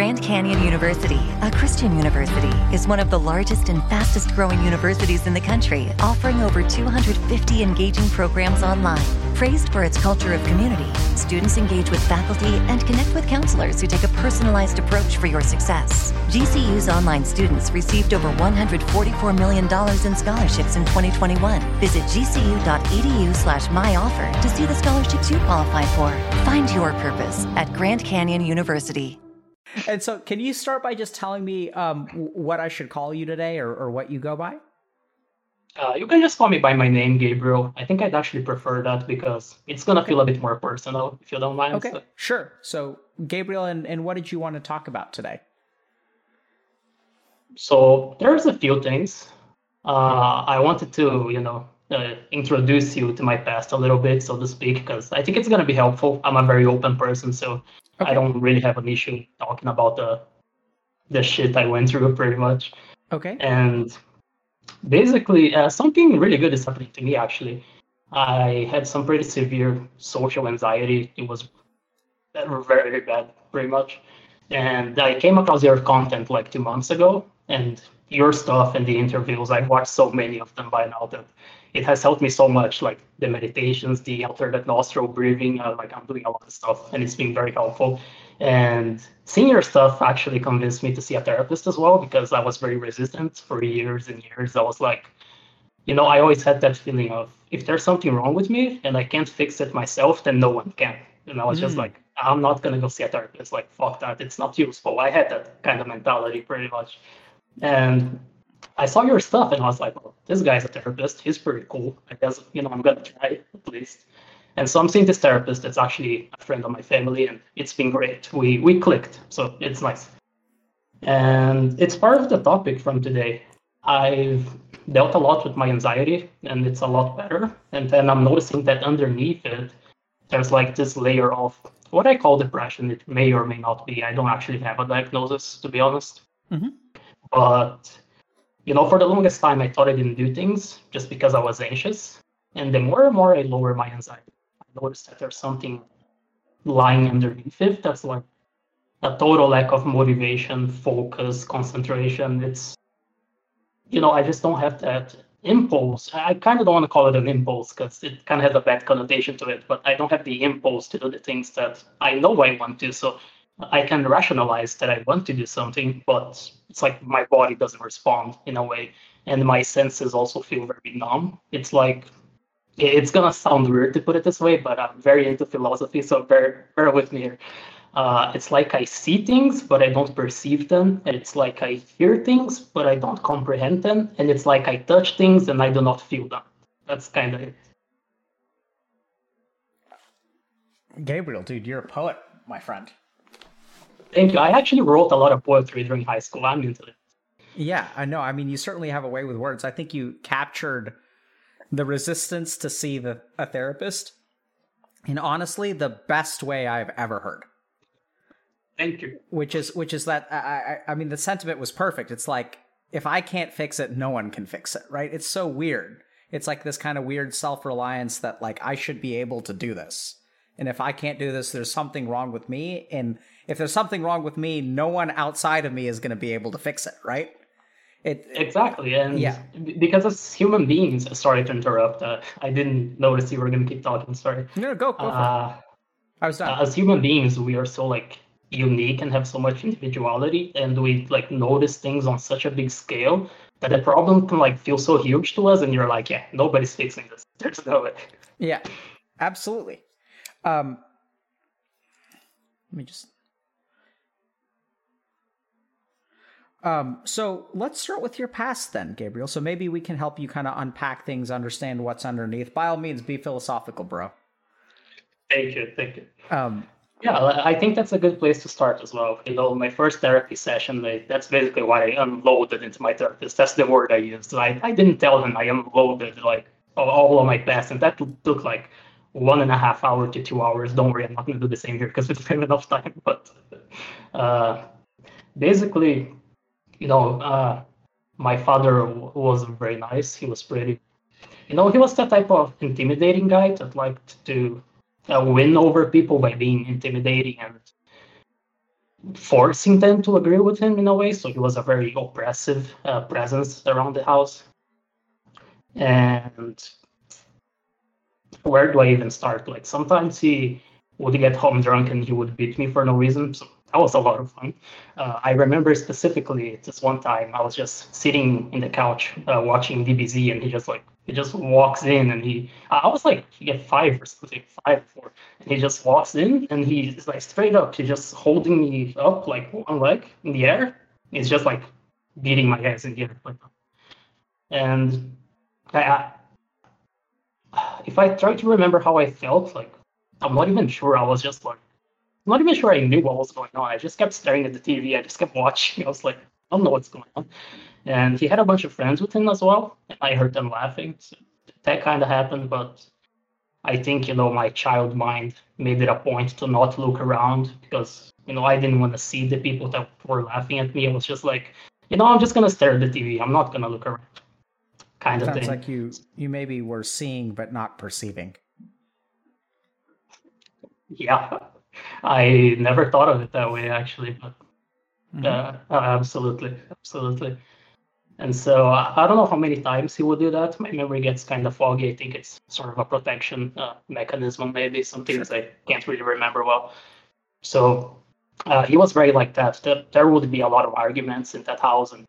Grand Canyon University, a Christian university, is one of the largest and fastest growing universities in the country, offering over 250 engaging programs online. Praised for its culture of community, students engage with faculty and connect with counselors who take a personalized approach for your success. GCU's online students received over $144 million in scholarships in 2021. Visit gcu.edu slash myoffer to see the scholarships you qualify for. Find your purpose at Grand Canyon University. And so, can you start by just telling me um, what I should call you today or, or what you go by? Uh, you can just call me by my name, Gabriel. I think I'd actually prefer that because it's gonna feel a bit more personal, if you don't mind. Okay, so. sure. So, Gabriel, and, and what did you want to talk about today? So, there's a few things. Uh, I wanted to, you know, uh, introduce you to my past a little bit, so to speak, because I think it's gonna be helpful. I'm a very open person, so okay. I don't really have an issue talking about the the shit I went through, pretty much. Okay. And basically, uh, something really good is happening to me. Actually, I had some pretty severe social anxiety. It was very, very bad, pretty much. And I came across your content like two months ago, and your stuff and the interviews. I've watched so many of them by now that it has helped me so much. Like the meditations, the alternate nostril breathing. Uh, like I'm doing a lot of stuff, and it's been very helpful. And seeing your stuff actually convinced me to see a therapist as well because I was very resistant for years and years. I was like, you know, I always had that feeling of if there's something wrong with me and I can't fix it myself, then no one can. And I was mm. just like, I'm not gonna go see a therapist. Like, fuck that. It's not useful. I had that kind of mentality pretty much. And I saw your stuff and I was like, well, this guy's a therapist. He's pretty cool. I guess, you know, I'm gonna try at least. And so I'm seeing this therapist that's actually a friend of my family, and it's been great. We we clicked, so it's nice. And it's part of the topic from today. I've dealt a lot with my anxiety, and it's a lot better. And then I'm noticing that underneath it, there's like this layer of what I call depression. It may or may not be. I don't actually have a diagnosis, to be honest. Mm-hmm. But you know, for the longest time, I thought I didn't do things just because I was anxious. And the more and more I lower my anxiety, I notice that there's something lying underneath it that's like a total lack of motivation, focus, concentration. It's, you know, I just don't have that impulse. I kind of don't want to call it an impulse because it kind of has a bad connotation to it, but I don't have the impulse to do the things that I know I want to. So I can rationalize that I want to do something, but it's like my body doesn't respond in a way. And my senses also feel very numb. It's like it's gonna sound weird to put it this way, but I'm very into philosophy, so bear bear with me here. Uh, it's like I see things, but I don't perceive them, and it's like I hear things, but I don't comprehend them, and it's like I touch things and I do not feel them. That's kind of it. Gabriel, dude, you're a poet, my friend. Thank you. I actually wrote a lot of poetry during high school. I'm into it. Yeah, I know. I mean, you certainly have a way with words. I think you captured the resistance to see the a therapist in honestly the best way I've ever heard. Thank you. Which is which is that I, I I mean the sentiment was perfect. It's like if I can't fix it, no one can fix it, right? It's so weird. It's like this kind of weird self-reliance that like I should be able to do this. And if I can't do this, there's something wrong with me. And if there's something wrong with me, no one outside of me is going to be able to fix it, right? It, exactly, and yeah. because as human beings, sorry to interrupt. Uh, I didn't notice you were going to keep talking. Sorry. No, go go uh, I was done. Uh, as human beings, we are so like unique and have so much individuality, and we like notice things on such a big scale that the problem can like feel so huge to us, and you're like, yeah, nobody's fixing this. There's no way. Yeah, absolutely. Um, let me just Um, so let's start with your past then, Gabriel. So maybe we can help you kind of unpack things, understand what's underneath. By all means, be philosophical, bro. Thank you, thank you. Um, yeah, I think that's a good place to start as well. You know, my first therapy session, that's basically why I unloaded into my therapist. That's the word I used. I, I didn't tell him I unloaded like all of my past, and that took like one and a half hour to two hours. Don't worry, I'm not going to do the same here because we don't have enough time. But uh, basically, you know, uh, my father was very nice. He was pretty, you know, he was that type of intimidating guy that liked to uh, win over people by being intimidating and forcing them to agree with him in a way. So he was a very oppressive uh, presence around the house. And where do I even start? Like sometimes he would get home drunk and he would beat me for no reason. So that was a lot of fun. Uh, I remember specifically this one time I was just sitting in the couch uh, watching DBZ and he just like he just walks in and he I was like get five or something five four and he just walks in and he's like straight up he's just holding me up like one leg in the air. He's just like beating my ass in the air like and I, I if I try to remember how I felt like I'm not even sure I was just like not even sure I knew what was going on. I just kept staring at the TV. I just kept watching. I was like, I don't know what's going on. And he had a bunch of friends with him as well. And I heard them laughing. So that kind of happened. But I think, you know, my child mind made it a point to not look around because, you know, I didn't want to see the people that were laughing at me. It was just like, you know, I'm just going to stare at the TV. I'm not going to look around. Kind of Sounds thing. like you you maybe were seeing but not perceiving. Yeah. I never thought of it that way actually, but Mhm. uh, uh, absolutely, absolutely. And so I don't know how many times he would do that. My memory gets kind of foggy. I think it's sort of a protection uh, mechanism, maybe some things I can't really remember well. So uh, he was very like that. There, there would be a lot of arguments in that house and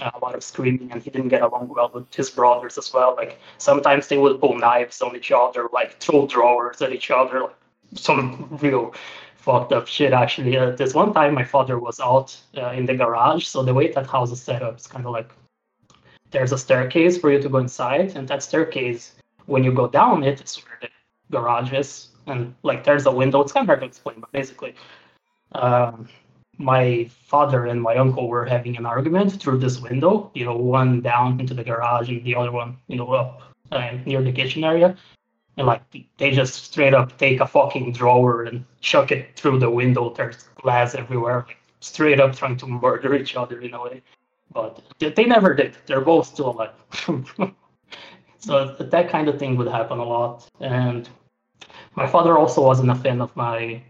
uh, a lot of screaming, and he didn't get along well with his brothers as well. Like sometimes they would pull knives on each other, like throw drawers at each other, like some real fucked up shit actually. Uh, this one time my father was out uh, in the garage, so the way that house is set up is kind of like there's a staircase for you to go inside, and that staircase, when you go down it's where the garage is, and like there's a window. It's kind of hard to explain, but basically, um, my father and my uncle were having an argument through this window. You know, one down into the garage and the other one, you know, up uh, near the kitchen area and like they just straight up take a fucking drawer and chuck it through the window. There's glass everywhere, like straight up trying to murder each other in a way. But they never did. They're both still alive. so that kind of thing would happen a lot. And my father also wasn't a fan of my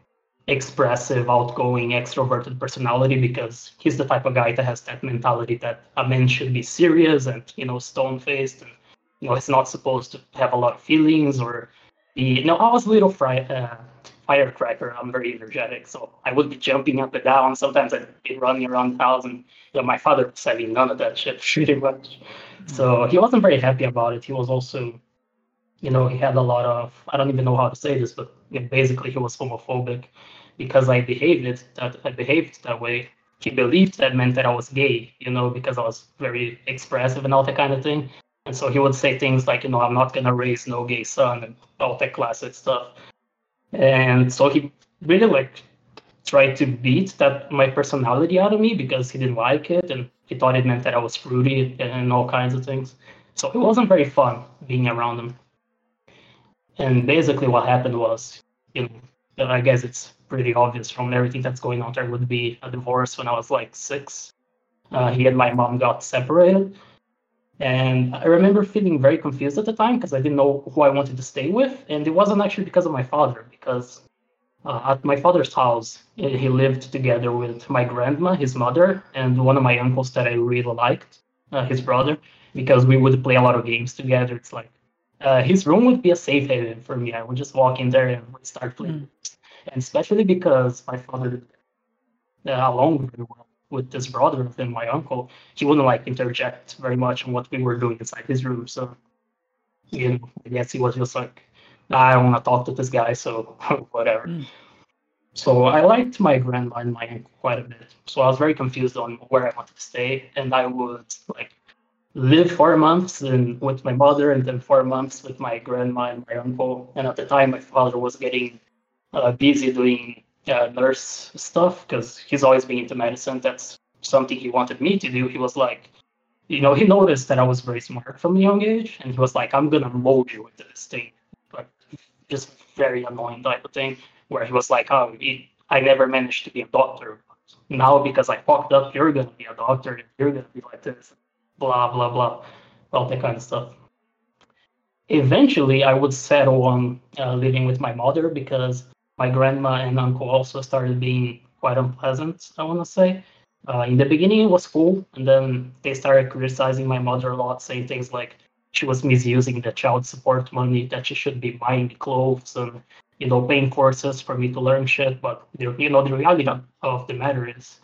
expressive, outgoing, extroverted personality because he's the type of guy that has that mentality that a man should be serious and you know stone faced and you know he's not supposed to have a lot of feelings or be you know i was a little fry, uh, firecracker. I'm very energetic so i would be jumping up and down. Sometimes i'd be running around the house and you know my father was having none of that shit pretty much. So he wasn't very happy about it. He was also you know he had a lot of i don't even know how to say this but you know, basically he was homophobic because i behaved it that i behaved that way. He believed that meant that i was gay you know because i was very expressive and all that kind of thing and so he would say things like, you know, I'm not gonna raise no gay son and all that classic stuff. And so he really like tried to beat that my personality out of me because he didn't like it and he thought it meant that I was fruity and all kinds of things. So it wasn't very fun being around him. And basically what happened was, you know, I guess it's pretty obvious from everything that's going on. There would be a divorce when I was like six. Uh, he and my mom got separated and I remember feeling very confused at the time because I didn't know who I wanted to stay with. And it wasn't actually because of my father, because uh, at my father's house, he lived together with my grandma, his mother, and one of my uncles that I really liked, uh, his brother, because we would play a lot of games together. It's like uh, his room would be a safe haven for me. I would just walk in there and start playing. Mm. And especially because my father, uh, along very well with this brother him, my uncle, he wouldn't like interject very much on what we were doing inside his room. So, you know, I guess he was just like, I don't want to talk to this guy, so whatever. Mm. So I liked my grandma and my uncle quite a bit. So I was very confused on where I wanted to stay, and I would like live four months and with my mother, and then four months with my grandma and my uncle. And at the time, my father was getting uh, busy doing uh, nurse stuff because he's always been into medicine. That's something he wanted me to do. He was like, you know, he noticed that I was very smart from a young age, and he was like, I'm gonna mold you into this thing, like just very annoying type of thing. Where he was like, oh, I never managed to be a doctor. Now because I fucked up, you're gonna be a doctor, and you're gonna be like this, blah blah blah, all that kind of stuff. Eventually, I would settle on uh, living with my mother because my grandma and uncle also started being quite unpleasant. I want to say. Uh, in the beginning, it was cool, and then they started criticizing my mother a lot, saying things like she was misusing the child support money, that she should be buying clothes and you know paying courses for me to learn shit. But you know the reality of the matter is,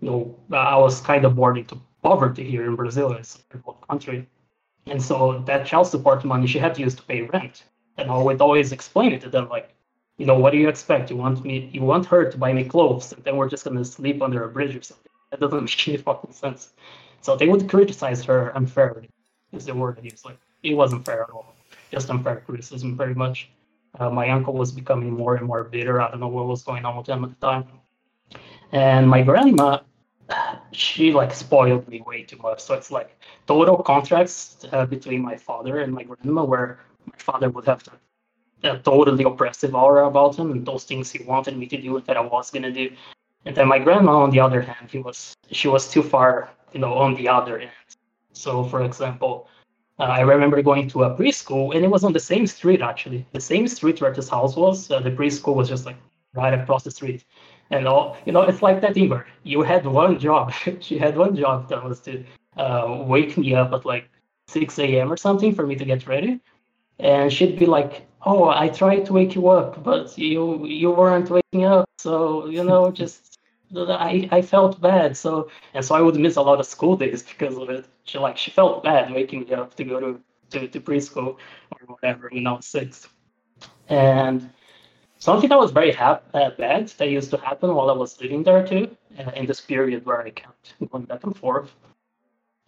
you know, I was kind of born into poverty here in Brazil, it's a poor country, and so that child support money she had to use to pay rent. And I would always explain it to them like, you know, what do you expect? You want me, you want her to buy me clothes, and then we're just gonna sleep under a bridge or something. That doesn't make any fucking sense. So they would criticize her unfairly. Is the word I use. Like it wasn't fair at all. Just unfair criticism, very much. Uh, my uncle was becoming more and more bitter. I don't know what was going on with him at the time. And my grandma, she like spoiled me way too much. So it's like total contrast uh, between my father and my grandma, where my father would have a totally oppressive aura about him and those things he wanted me to do that I was gonna do. And then my grandma, on the other hand, he was she was too far, you know, on the other end. So, for example, uh, I remember going to a preschool, and it was on the same street actually, the same street where this house was. Uh, the preschool was just like right across the street, and all you know, it's like that where you had one job. she had one job that was to uh, wake me up at like 6 a.m. or something for me to get ready, and she'd be like, "Oh, I tried to wake you up, but you you weren't waking up, so you know, just." I, I felt bad so and so I would miss a lot of school days because of it. She like she felt bad waking me up to go to, to, to preschool or whatever when I was six. And something that was very hap- uh, bad that used to happen while I was living there too, uh, in this period where I kept going back and forth,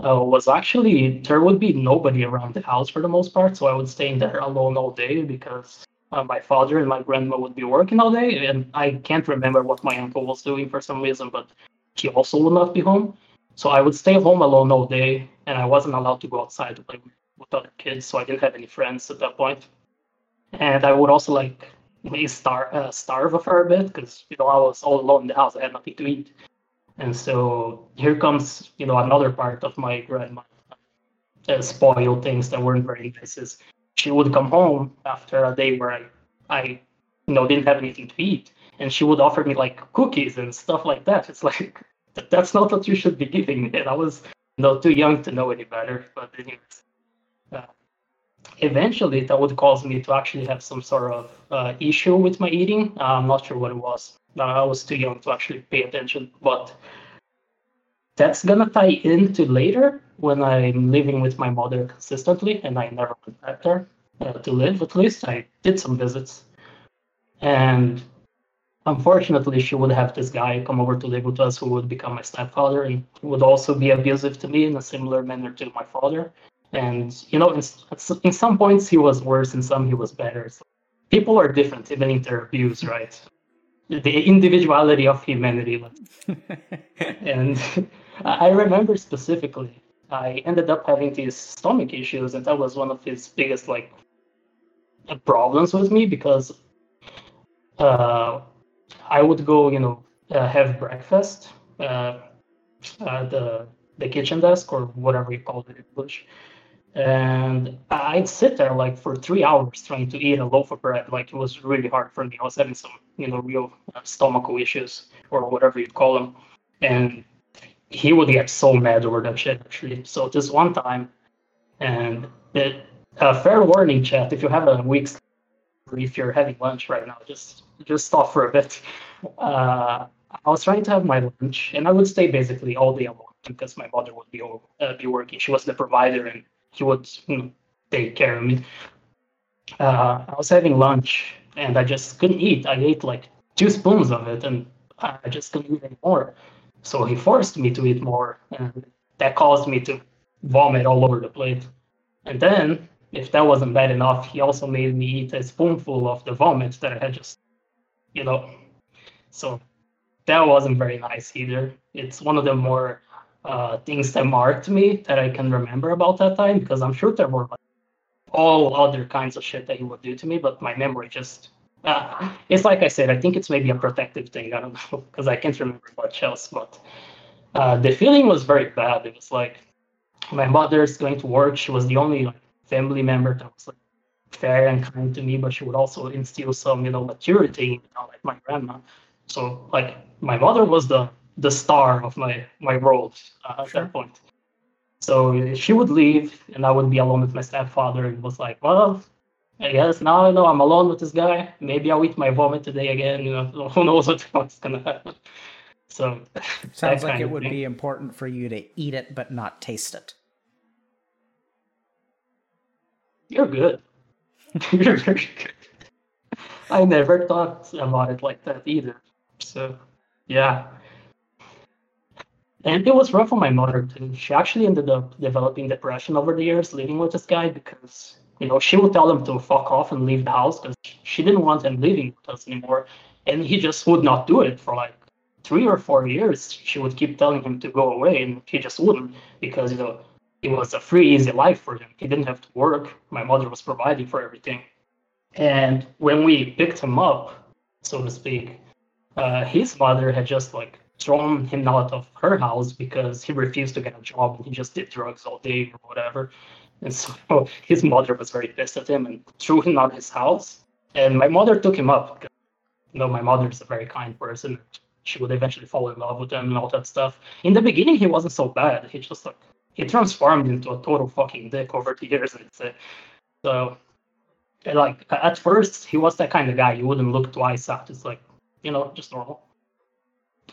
uh, was actually there would be nobody around the house for the most part, so I would stay in there alone all day because uh, my father and my grandma would be working all day, and I can't remember what my uncle was doing for some reason, but he also would not be home. So I would stay home alone all day, and I wasn't allowed to go outside to play with other kids, so I didn't have any friends at that point. And I would also like may star uh, starve for a bit because you know I was all alone in the house. I had nothing to eat, and so here comes you know another part of my grandma uh, spoiled things that weren't very nice. She would come home after a day where I, I, you know, didn't have anything to eat, and she would offer me like cookies and stuff like that. It's like that's not what you should be giving me. And I was, you know, too young to know any better. But anyways, uh, eventually that would cause me to actually have some sort of uh, issue with my eating. Uh, I'm not sure what it was. Uh, I was too young to actually pay attention, but that's gonna tie into later when I'm living with my mother consistently, and I never went back there uh, to live. At least I did some visits, and unfortunately, she would have this guy come over to live with us who would become my stepfather, and would also be abusive to me in a similar manner to my father. And you know, in, in some points he was worse, in some he was better. So people are different, even in their abuse, right? The individuality of humanity, and I remember specifically I ended up having these stomach issues, and that was one of his biggest like problems with me because uh, I would go, you know, uh, have breakfast uh, at the the kitchen desk or whatever you call it in English, and I'd sit there like for three hours trying to eat a loaf of bread. Like it was really hard for me. I was having some, you know, real uh, stomachal issues or whatever you call them, and he would get so mad over that shit actually. So this one time, and it, fair warning, chat. If you have a week, if you're having lunch right now, just just stop for a bit. Uh, I was trying to have my lunch, and I would stay basically all day long because my mother would be uh, be working. She was the provider, and she would take care of me. Uh, I was having lunch, and I just couldn't eat. I ate like two spoons of it, and I just couldn't eat anymore. So he forced me to eat more, and that caused me to vomit all over the plate. And then, if that wasn't bad enough, he also made me eat a spoonful of the vomit that I had just, you know. So that wasn't very nice either. It's one of the more uh, things that marked me that I can remember about that time because I'm sure there were like all other kinds of shit that he would do to me, but my memory just uh, it's like I said, I think it's maybe a protective thing. I don't know because I can't remember much else. But uh, the feeling was very bad. It was like my mother's going to work. She was the only like, family member that was like fair and kind to me, but she would also instill some, you know, maturity, you know, like my grandma. So like my mother was the the star of my my world uh, at Sure. that point. So she would leave, and I would be alone with my stepfather. And was like, well, I guess now I know I'm alone with this guy. Maybe I'll eat my vomit today again. You know, who knows what's gonna happen. So Sounds like it would thing. be important for you to eat it but not taste it. You're good. You're very good. I never thought about it like that either. So, yeah. And it was rough on my mother too. She actually ended up developing depression over the years living with this guy because, you know, she would tell him to fuck off and leave the house because she didn't want him living with us anymore. And he just would not do it for like three or four years. She would keep telling him to go away and he just wouldn't because, you know, it was a free, easy life for him. He didn't have to work. My mother was providing for everything. And when we picked him up, so to speak, uh, his mother had just like thrown him out of her house because he refused to get a job and he just did drugs all day or whatever. And so his mother was very pissed at him and threw him out of his house. And my mother took him up. You know, my mother is a very kind person. She would eventually fall in love with him and all that stuff. In the beginning, he wasn't so bad. He just like he transformed into a total fucking dick over the years. Say. So, like at first, he was that kind of guy you wouldn't look twice at. It's like you know, just normal.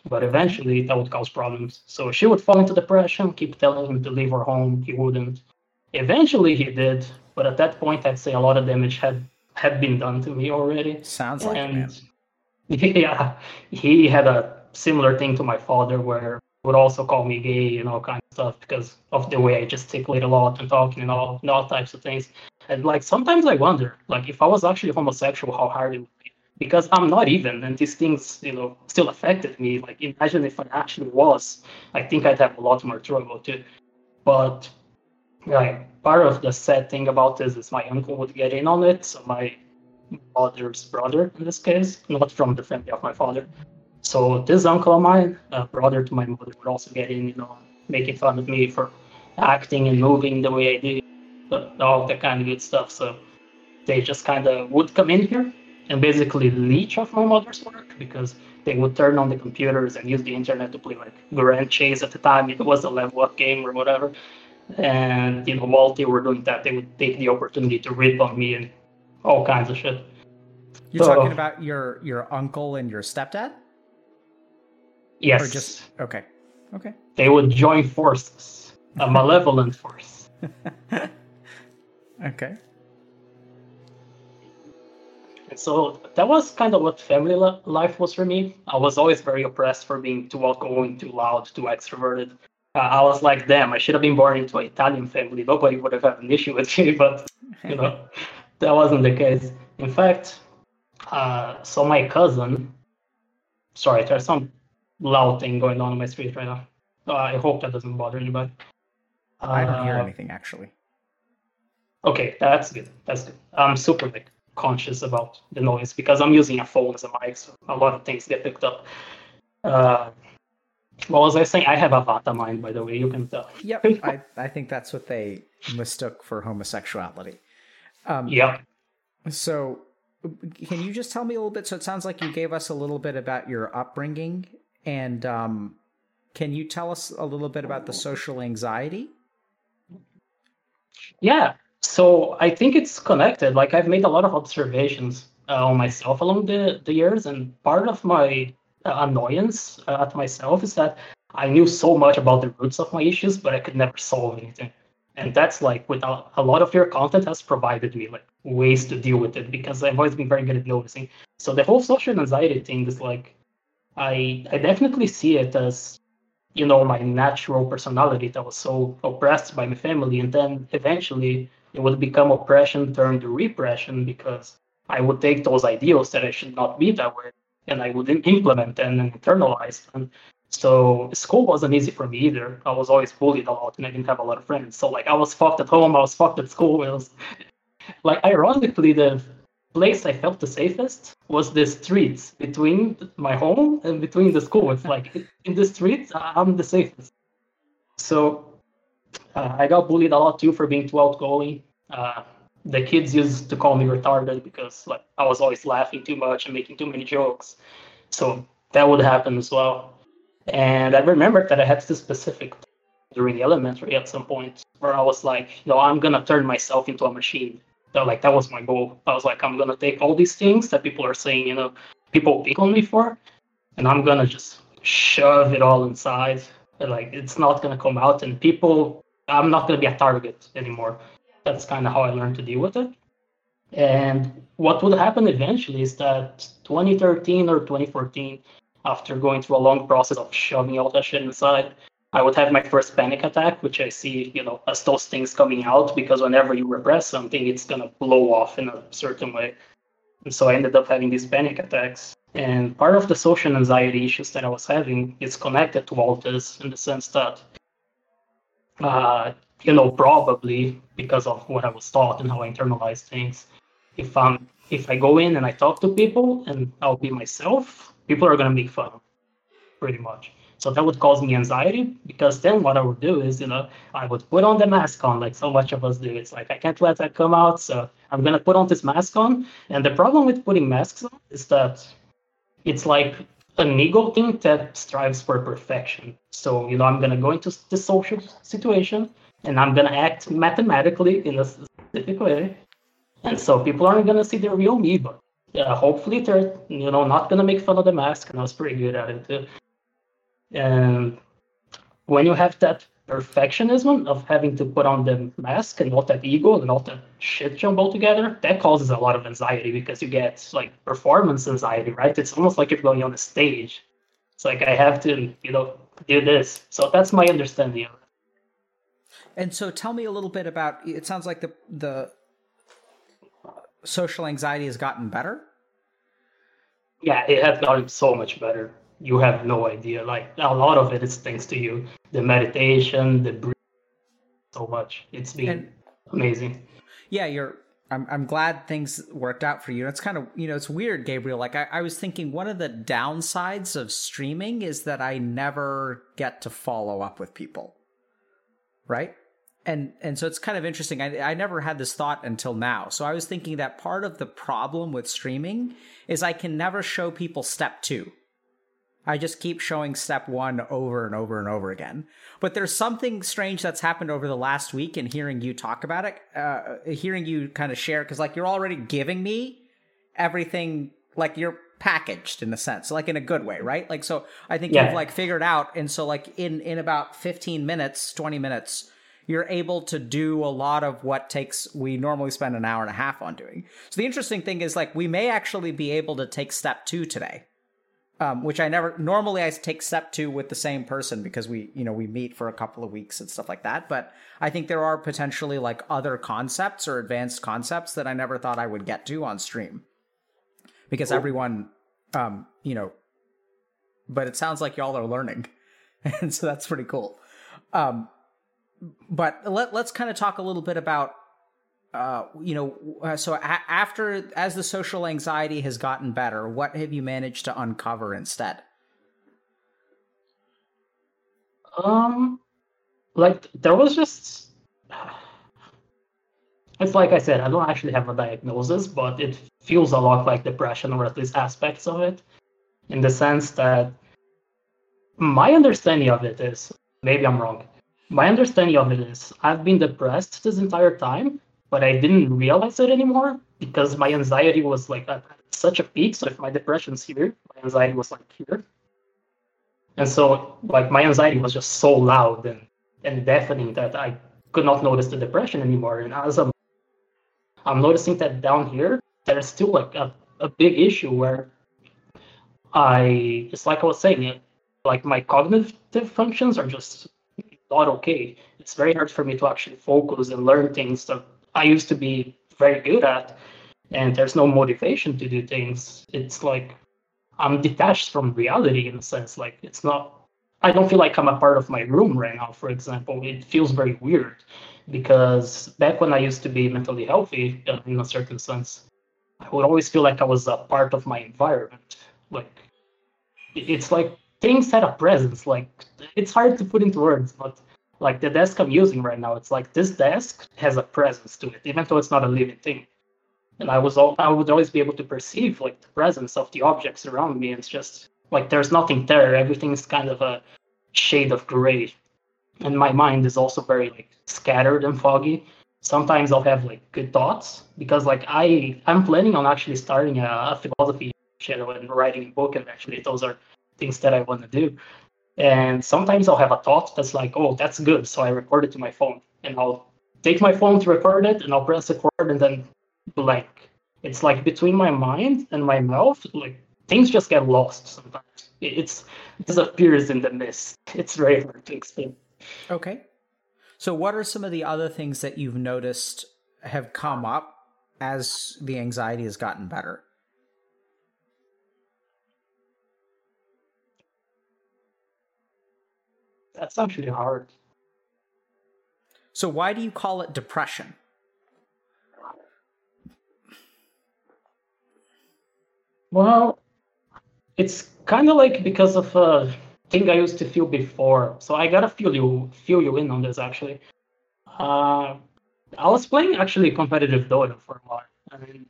But eventually, that would cause problems. So she would fall into depression, keep telling him to leave her home. He wouldn't. Eventually, he did. But at that point, I'd say a lot of damage had had been done to me already. Sounds like it, man. yeah, he had a similar thing to my father, where he would also call me gay and all kinds of stuff because of the way I gesticulate a lot and talking and all, and all types of things. And like sometimes I wonder, like if I was actually homosexual, how hard it would be. Because I'm not even, and these things, you know, still affected me. Like imagine if I actually was, I think I'd have a lot more trouble too. But like part of the sad thing about this is my uncle would get in on it. So my mother's brother in this case, not from the family of my father. So this uncle of mine, brother to my mother, would also get in, you know, making fun of me for acting and moving the way I did, all that kind of good stuff. So they just kind of would come in here and basically leech off my mother's work because they would turn on the computers and use the internet to play like Grand Chase at the time. It was a level up game or whatever. And you know, while they were doing that, they would take the opportunity to rip on me and all kinds of shit. You're So- talking about your your uncle and your stepdad, Yes, or just okay, okay. they would join forces, a malevolent force. Okay. And so that was kind of what family life was for me. I was always very oppressed for being too outgoing, too loud, too extroverted. Uh, I was like, damn, I should have been born into an Italian family. Nobody would have had an issue with me, but you know, that wasn't the case. In fact, uh, so my cousin, sorry, there's some loud thing going on in my street right now. Uh, I hope that doesn't bother anybody. I don't hear Uh, anything actually. Okay, that's good. That's good. I'm super like conscious about the noise because I'm using a phone as a mic, so a lot of things get picked up. Uh, what was I saying? I have a Vata mind, by the way. You can tell. Yep, I, I think that's what they mistook for homosexuality. Um, Yeah. So, can you just tell me a little bit? So, it sounds like you gave us a little bit about your upbringing, and um, can you tell us a little bit about the social anxiety? Yeah. So I think it's connected. Like I've made a lot of observations uh, on myself along the, the years, and part of my uh, annoyance uh, at myself is that I knew so much about the roots of my issues, but I could never solve anything. And that's like with a, a lot of your content has provided me like ways to deal with it because I've always been very good at noticing. So the whole social anxiety thing is like I I definitely see it as you know my natural personality that was so oppressed by my family and then eventually it would become oppression turned to repression because i would take those ideals that i should not be that way and i would implement them and internalize them so school wasn't easy for me either i was always bullied a lot and i didn't have a lot of friends so like i was fucked at home i was fucked at school it was like ironically the place I felt the safest was the streets between my home and between the school. It's like in the streets, I'm the safest. So uh, I got bullied a lot too for being too outgoing. Uh, the kids used to call me retarded because like I was always laughing too much and making too many jokes. So that would happen as well. And I remember that I had this specific during elementary at some point where I was like, no, I'm gonna turn myself into a machine. So like that was my goal. I was like, I'm gonna take all these things that people are saying, you know, people pick on me for, and I'm gonna just shove it all inside. And, like it's not gonna come out, and people, I'm not gonna be a target anymore. That's kind of how I learned to deal with it. And what would happen eventually is that 2013 or 2014, after going through a long process of shoving all that shit inside, I would have my first panic attack, which I see, you know, as those things coming out because whenever you repress something, it's gonna blow off in a certain way. And so I ended up having these panic attacks. And part of the social anxiety issues that I was having is connected to all this in the sense that, uh, you know, probably because of what I was taught and how I internalized things, if I'm if I go in and I talk to people and I'll be myself, people are gonna make fun of, pretty much. So that would cause me anxiety because then what I would do is, you know, I would put on the mask on like so much of us do. It's like I can't let that come out, so I'm gonna put on this mask on. And the problem with putting masks on is that it's like an ego thing that strives for perfection. So, you know, I'm gonna go into the social situation and I'm gonna act mathematically in a specific way. And so people aren't gonna see the real me, but uh, hopefully they're you know not gonna make fun of the mask, and I was pretty good at it too. And when you have that perfectionism of having to put on the mask and all that ego and all that shit jump all together, that causes a lot of anxiety because you get like performance anxiety, right? It's almost like you're going on a stage. It's like I have to, you know, do this. So that's my understanding of it. And so tell me a little bit about it sounds like the the social anxiety has gotten better. Yeah, it has gotten so much better you have no idea. Like a lot of it is thanks to you. The meditation, the breathing, so much. It's been and, amazing. Yeah, you're. I'm I'm glad things worked out for you. It's kind of you know it's weird, Gabriel. Like I, I was thinking one of the downsides of streaming is that I never get to follow up with people. Right? and and so it's kind of interesting. I, I never had this thought until now. So I was thinking that part of the problem with streaming is I can never show people step two. I just keep showing step one over and over and over again. But there's something strange that's happened over the last week and hearing you talk about it, uh, hearing you kind of share, because like you're already giving me everything, like you're packaged in a sense, like in a good way, right? Like, so I think yeah. you've like figured out. And so like in, in about 15 minutes, 20 minutes, you're able to do a lot of what takes we normally spend an hour and a half on doing. So the interesting thing is like we may actually be able to take step two today um, which I never normally I take step two with the same person because we you know we meet for a couple of weeks and stuff like that. But I think there are potentially like other concepts or advanced concepts that I never thought I would get to on stream because cool. everyone, um, you know. But it sounds like y'all are learning, and so that's pretty cool. Um, but let let's kind of talk a little bit about uh, you know, uh, so a- after as the social anxiety has gotten better, what have you managed to uncover instead? Um, like there was just. It's like I said, I don't actually have a diagnosis, but it feels a lot like depression, or at least aspects of it, in the sense that my understanding of it is maybe I'm wrong. My understanding of it is I've been depressed this entire time, but I didn't realize it anymore because my anxiety was like at such a peak. So if my depression's here, my anxiety was like here. And so like my anxiety was just so loud and, and deafening that I could not notice the depression anymore. And as I'm I'm noticing that down here, there's still like a, a big issue where I it's like I was saying, like my cognitive functions are just not okay. It's very hard for me to actually focus and learn things that I used to be very good at, and there's no motivation to do things. It's like I'm detached from reality in a sense. Like it's not. I don't feel like I'm a part of my room right now. For example, it feels very weird because back when I used to be mentally healthy, uh, in a certain sense, I would always feel like I was a part of my environment. Like it's like things had a presence. Like it's hard to put into words, but like the desk I'm using right now, it's like this desk has a presence to it, even though it's not a living thing. And I was all I would always be able to perceive like the presence of the objects around me. It's just like there's nothing there. Everything's kind of a shade of gray, and my mind is also very like scattered and foggy. Sometimes I'll have like good thoughts because like I I'm planning on actually starting a, a philosophy channel and writing a book, and actually those are things that I want to do. And sometimes I'll have a thought that's like, oh, that's good. So I record it to my phone and I'll take my phone to record it and I'll press record and then blank. It's like between my mind and my mouth, like things just get lost sometimes. It's it disappears in the mist. It's very hard to explain. Okay. So what are some of the other things that you've noticed have come up as the anxiety has gotten better? That's actually hard. So why do you call it depression? Well, it's kind of like because of a thing I used to feel before. So I gotta feel you feel you in on this actually. Uh, I was playing actually competitive Dota for a while. I mean,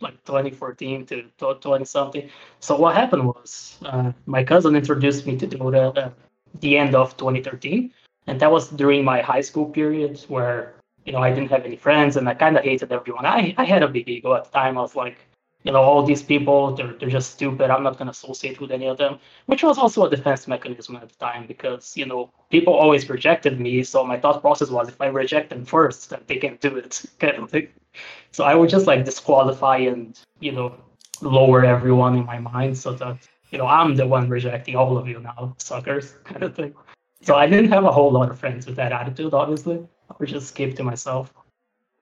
like 2014 to 20 something. So what happened was uh, my cousin introduced me to Dota the end of 2013, and that was during my high school period where you know I didn't have any friends and I kind of hated everyone. I I had a big ego at the time. I was like, you know, all these people, they're, they're just stupid. I'm not going to associate with any of them, which was also a defense mechanism at the time because, you know, people always rejected me. So my thought process was if I reject them first, then they can do it kind of thing. So I would just like disqualify and, you know, lower everyone in my mind so that, you know, I'm the one rejecting all of you now, suckers kind of thing. So I didn't have a whole lot of friends with that attitude, obviously. I would just keep to myself.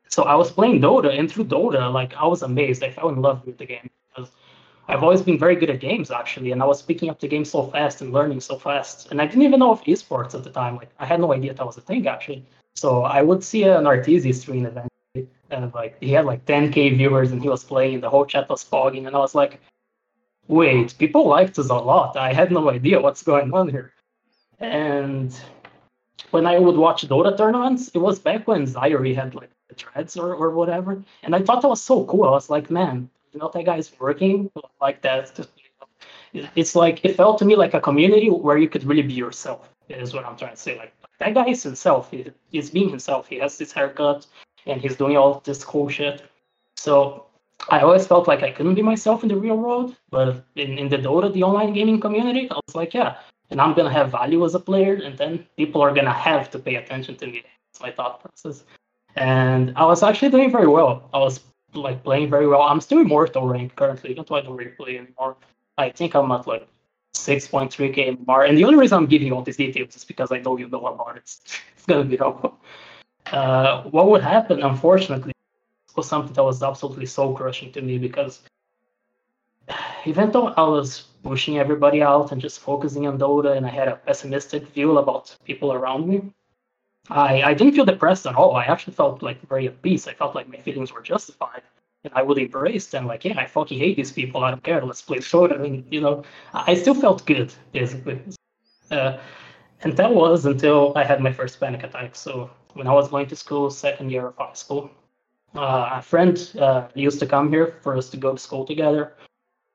So I was playing Dota, and through Dota, like I was amazed. I fell in love with the game because I've always been very good at games actually, and I was picking up the game so fast and learning so fast. And I didn't even know of esports at the time. Like I had no idea that was a thing actually. So I would see an Arteezy stream eventually, and like he had like 10k viewers, and he was playing, and the whole chat was fogging, and I was like, wait, people like this a lot. I had no idea what's going on here. And when I would watch Dota tournaments, it was back when Zairi had like the threads or, or whatever. And I thought that was so cool. I was like, man, you know, that guy's working like that. It's like, it felt to me like a community where you could really be yourself, is what I'm trying to say. Like, that guy is himself. He, he's being himself. He has this haircut and he's doing all this cool shit. So I always felt like I couldn't be myself in the real world, but in, in the Dota, the online gaming community, I was like, yeah, and I'm gonna have value as a player, and then people are gonna have to pay attention to me. That's my thought process and I was actually doing very well. I was like playing very well. I'm still immortal rank currently, even though I don't really play anymore. I think I'm at like 6.3k bar. And the only reason I'm giving all these details is because I know you know about it. It's gonna be helpful. Uh, what would happen, unfortunately, was something that was absolutely soul crushing to me because even though I was pushing everybody out and just focusing on Dota and I had a pessimistic view about people around me, I, I didn't feel depressed at all. I actually felt like very at peace. I felt like my feelings were justified. And I would embrace them like, yeah, I fucking hate these people. I don't care. Let's play Dota. And, you know, I still felt good, basically. Uh, and that was until I had my first panic attack. So when I was going to school, second year of high school, uh, a friend uh, used to come here for us to go to school together.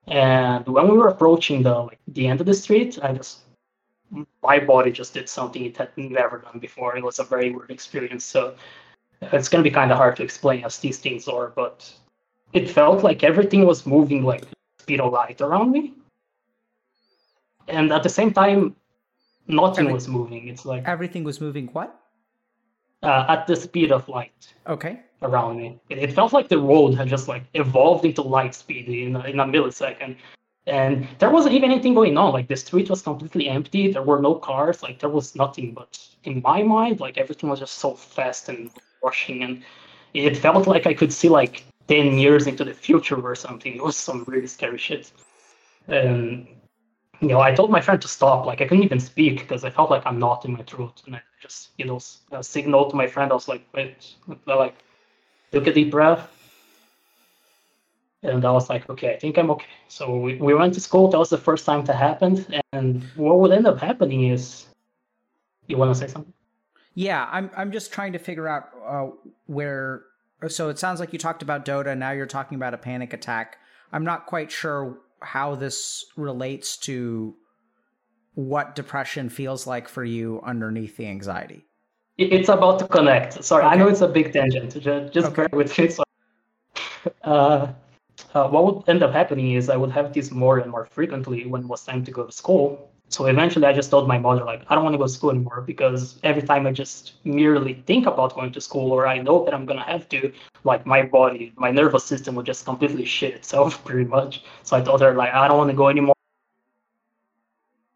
And when we were approaching the like the end of the street, I just my body just did something it had never done before. It was a very weird experience. So it's going to be kind of hard to explain as these things are, but it felt like everything was moving like speed of light around me. And at the same time, nothing Every- was moving. It's like everything was moving what? Uh, at the speed of light. Okay. Around me, it, it, felt like the road had just like evolved into light speed in a, in a millisecond, and there wasn't even anything going on. Like the street was completely empty. There were no cars. Like there was nothing. But in my mind, like everything was just so fast and rushing, and it felt like I could see like ten years into the future or something. It was some really scary shit. And you know, I told my friend to stop. Like I couldn't even speak because I felt like I'm not in my throat, and I just you know uh, signaled to my friend. I was like, wait, like, took a deep breath and I was like, okay, I think I'm okay. So we, we went to school. That was the first time that happened. And what would end up happening is, you want to say something? Yeah, I'm. I'm just trying to figure out uh, where. So it sounds like you talked about Dota. Now you're talking about a panic attack. I'm not quite sure how this relates to what depression feels like for you underneath the anxiety? It's about to connect. Sorry, okay. I know it's a big tangent. Just, just okay. bear with me. So, uh, uh, what would end up happening is I would have this more and more frequently when it was time to go to school. So eventually I just told my mother, like, I don't want to go to school anymore because every time I just merely think about going to school or I know that I'm going to have to, like, my body, my nervous system would just completely shit itself pretty much. So I told her, like, I don't want to go anymore.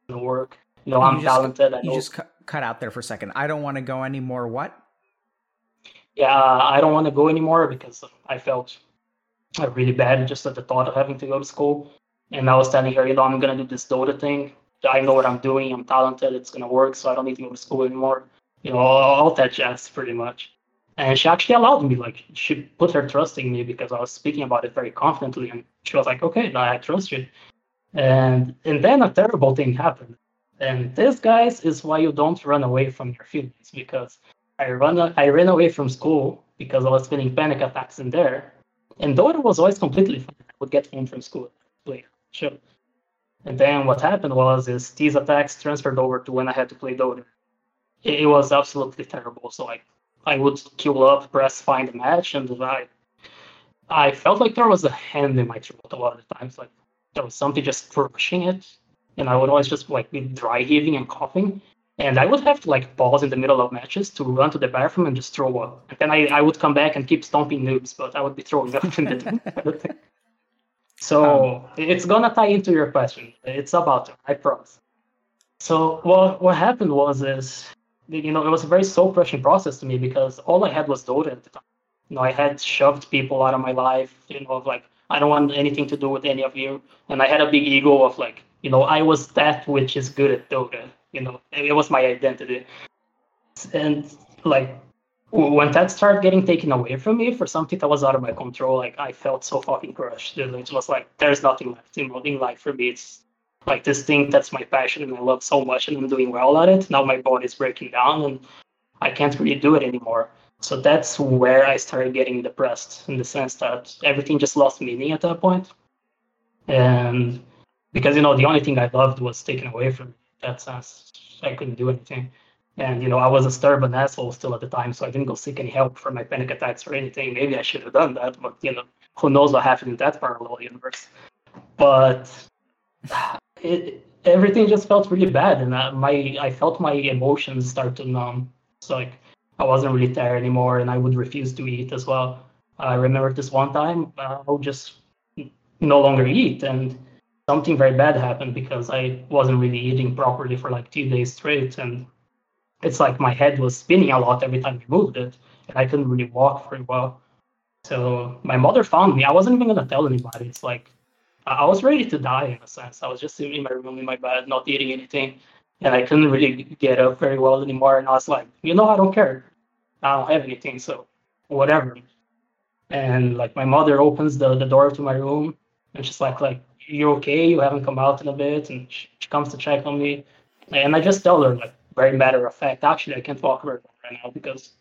Work. You know, you I'm talented. you just cu- cut out there for a second. I don't want to go anymore. What? Yeah, I don't want to go anymore because I felt uh, really bad just at the thought of having to go to school. And I was telling her, you know, I'm gonna do this Dota thing. I know what I'm doing. I'm talented. It's gonna work, so I don't need to go to school anymore. You know, all, that jazz, pretty much. And she actually allowed me. Like, she put her trust in me because I was speaking about it very confidently, and she was like, "Okay, now I trust you." And and then a terrible thing happened. And this, guys, is why you don't run away from your feelings. Because I run, I ran away from school because I was feeling panic attacks in there, and Dota was always completely fine. I would get home from school, play, sure. And then what happened was is these attacks transferred over to when I had to play Dota. It, it was absolutely terrible. So like I would queue up, press find a match, and I I felt like there was a hand in my throat a lot of the times. Like there was something just crushing it. And I would always just like be dry heaving and coughing. And I would have to like pause in the middle of matches to run to the bathroom and just throw up. And then I, I would come back and keep stomping noobs, but I would be throwing up in the So um, it's gonna tie into your question. It's about to, I promise. So what what happened was is you know it was a very soul crushing process to me because all I had was Dota at the time. You know I had shoved people out of my life. You know of like I don't want anything to do with any of you, and I had a big ego of like you know I was that which is good at Dota you know it was my identity and like when that started getting taken away from me for something that was out of my control like i felt so fucking crushed it was like there's nothing left in, in life for me it's like this thing that's my passion and i love so much and i'm doing well at it now my body's breaking down and i can't really do it anymore so that's where i started getting depressed in the sense that everything just lost meaning at that point. and because you know the only thing i loved was taken away from me that sense. I couldn't do anything. And you know, I was a stubborn asshole still at the time, so I didn't go seek any help for my panic attacks or anything. Maybe I should have done that, but you know, who knows what happened in that parallel universe. But it, everything just felt really bad, and I, my I felt my emotions start to numb. So like I wasn't really there anymore, and I would refuse to eat as well. I remember this one time uh, I would just no longer eat, and something very bad happened because I wasn't really eating properly for like two days straight, and it's like my head was spinning a lot every time I moved it, and I couldn't really walk very well. So my mother found me. I wasn't even gonna tell anybody. It's like I was ready to die in a sense. I was just in my room in my bed, not eating anything, and I couldn't really get up very well anymore. And I was like, you know, I don't care. I don't have anything, so whatever. And like my mother opens the, the door to my room, and she's like, like you're okay, you haven't come out in a bit, and she, she comes to check on me, and I just tell her like very matter of fact, actually I can't it right now because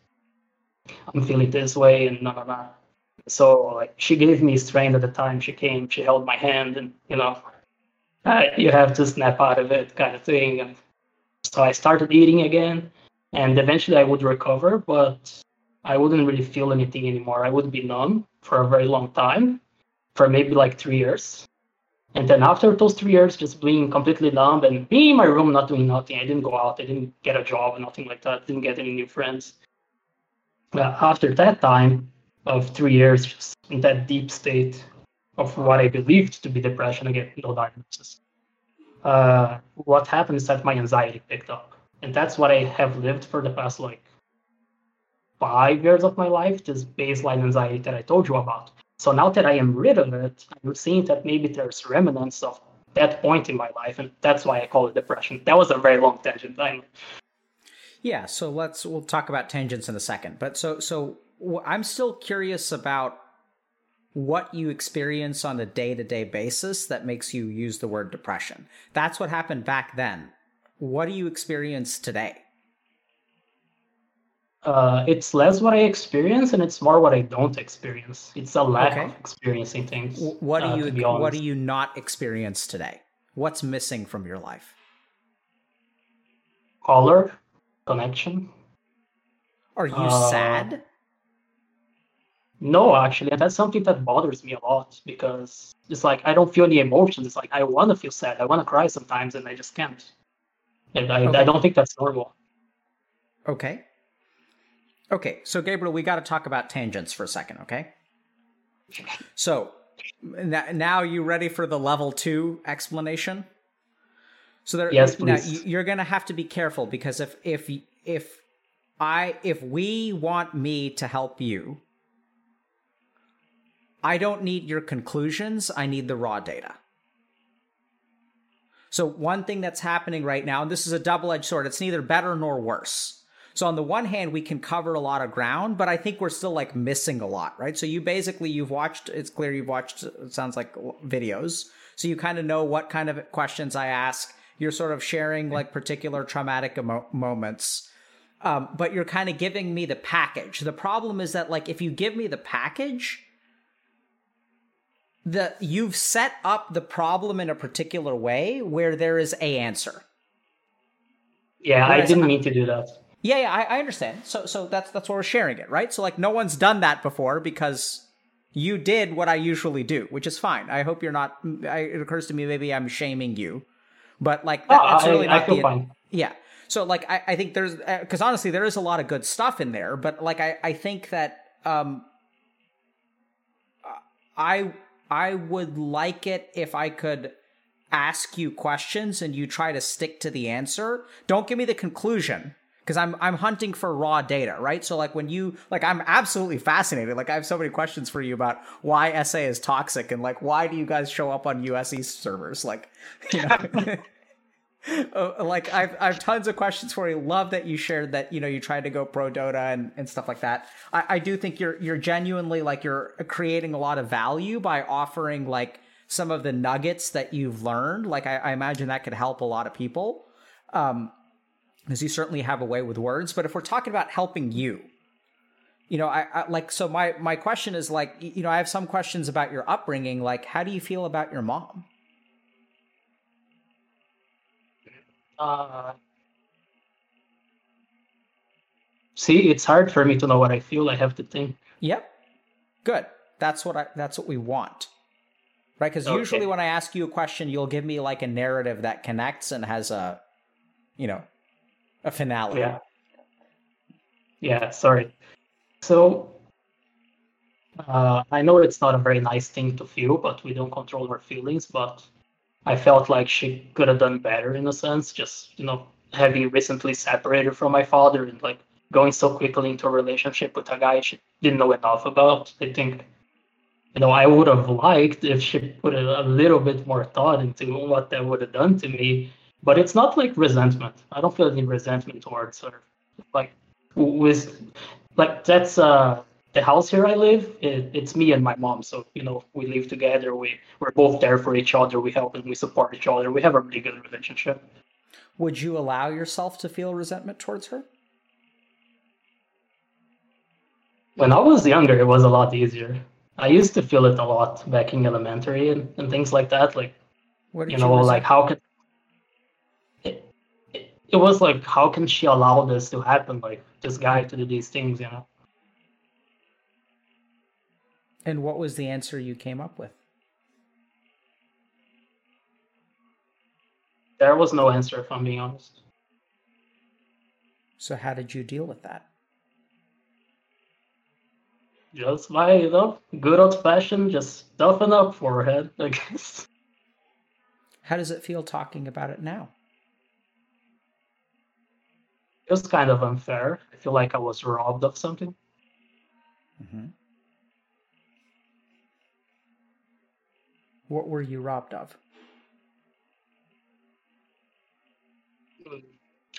I'm feeling this way and none of that. So like she gave me strength at the time she came, she held my hand, and you know, uh, you have to snap out of it kind of thing. And so I started eating again, and eventually I would recover, but I wouldn't really feel anything anymore. I would be numb for a very long time, for maybe like three years. And then after those three years, just being completely numb and being in my room, not doing nothing. I didn't go out. I didn't get a job, or nothing like that. Didn't get any new friends. But after that time of three years, just in that deep state of what I believed to be depression, I again, no diagnosis. Uh, what happened is that my anxiety picked up, and that's what I have lived for the past like five years of my life. This baseline anxiety that I told you about. So now that I am rid of it, I'm seeing that maybe there's remnants of that point in my life, and that's why I call it depression. That was a very long tangent. I Yeah, so let's we'll talk about tangents in a second. But so so I'm still curious about what you experience on a day-to-day basis that makes you use the word depression. That's what happened back then. What do you experience today? Uh, it's less what I experience and it's more what I don't experience. It's a lack Okay. of experiencing things. What uh, do be you what do you not experience today? What's missing from your life? Color, connection. Are you Uh, sad? No, actually, and that's something that bothers me a lot because it's like I don't feel any emotions. It's like I want to feel sad, I want to cry sometimes, and I just can't. And I, Okay. I don't think that's normal. Okay. Okay, so Gabriel, we got to talk about tangents for a second, okay? So, now you ready for the level 2 explanation? So there Yes, now please. you- you're going to have to be careful because if if if I if we want me to help you, I don't need your conclusions, I need the raw data. So one thing that's happening right now, and this is a double-edged sword, it's neither better nor worse. So on the one hand, we can cover a lot of ground, but I think we're still like missing a lot, right? So you basically you've watched. It's clear you've watched. It sounds like videos, so you kind of know what kind of questions I ask. You're sort of sharing like particular traumatic emo- moments, um, but you're kind of giving me the package. The problem is that like if you give me the package, the you've set up the problem in a particular way where there is a answer. Yeah, I didn't I- mean to do that. Yeah, yeah, I, I understand. So, so that's that's why we're sharing it, right? So, like, no one's done that before because you did what I usually do, which is fine. I hope you're not. I, it occurs to me maybe I'm shaming you, but like, that, Oh, that's I, really I not the. fine. Yeah. So, like, I, I think there's because honestly, there is a lot of good stuff in there, but like, I I think that um, I I would like it if I could ask you questions and you try to stick to the answer. Don't give me the conclusion because I'm I'm hunting for raw data, right? So like when you like I'm absolutely fascinated. Like I have so many questions for you about why SA is toxic and like why do you guys show up on US East servers? Like you know Uh, like I've I've tons of questions for you. Love that you shared that you know you tried to go pro Dota and, and stuff like that. I, I do think you're you're genuinely like you're creating a lot of value by offering like some of the nuggets that you've learned. Like I, I imagine that could help a lot of people. Um, because you certainly have a way with words. But if we're talking about helping you, you know, I, I like so my my question is like you know I have some questions about your upbringing. Like how do you feel about your mom? Uh, see, it's hard for me to know what I feel. I have to think. Yep. Good. That's what I that's what we want. Right? Because Okay. usually when I ask you a question, you'll give me like a narrative that connects and has a you know a finale. Yeah. Yeah, sorry. So, uh, I know it's not a very nice thing to feel, but we don't control our feelings. But I felt like she could have done better in a sense, just, you know, having recently separated from my father and like going so quickly into a relationship with a guy she didn't know enough about. I think, you know, I would have liked if she put a, a little bit more thought into what that would have done to me. But it's not like resentment. I don't feel any resentment towards her. Like, with like that's uh the house here I live. It, it's me and my mom, so you know we live together. We we're both there for each other. We help and we support each other. We have a really good relationship. Would you allow yourself to feel resentment towards her? When I was younger, it was a lot easier. I used to feel it a lot back in elementary and, and things like that. Like What you know, resent? like how can it, it, was like how can she allow this to happen? Like this guy to do these things, you know. And what was the answer you came up with? There was no answer, if I'm being honest. So how did you deal with that? Just by you know, good old fashioned, just toughen up, forehead. I guess. How does it feel talking about it now? It was kind of unfair. I feel like I was robbed of something. hmm What were you robbed of?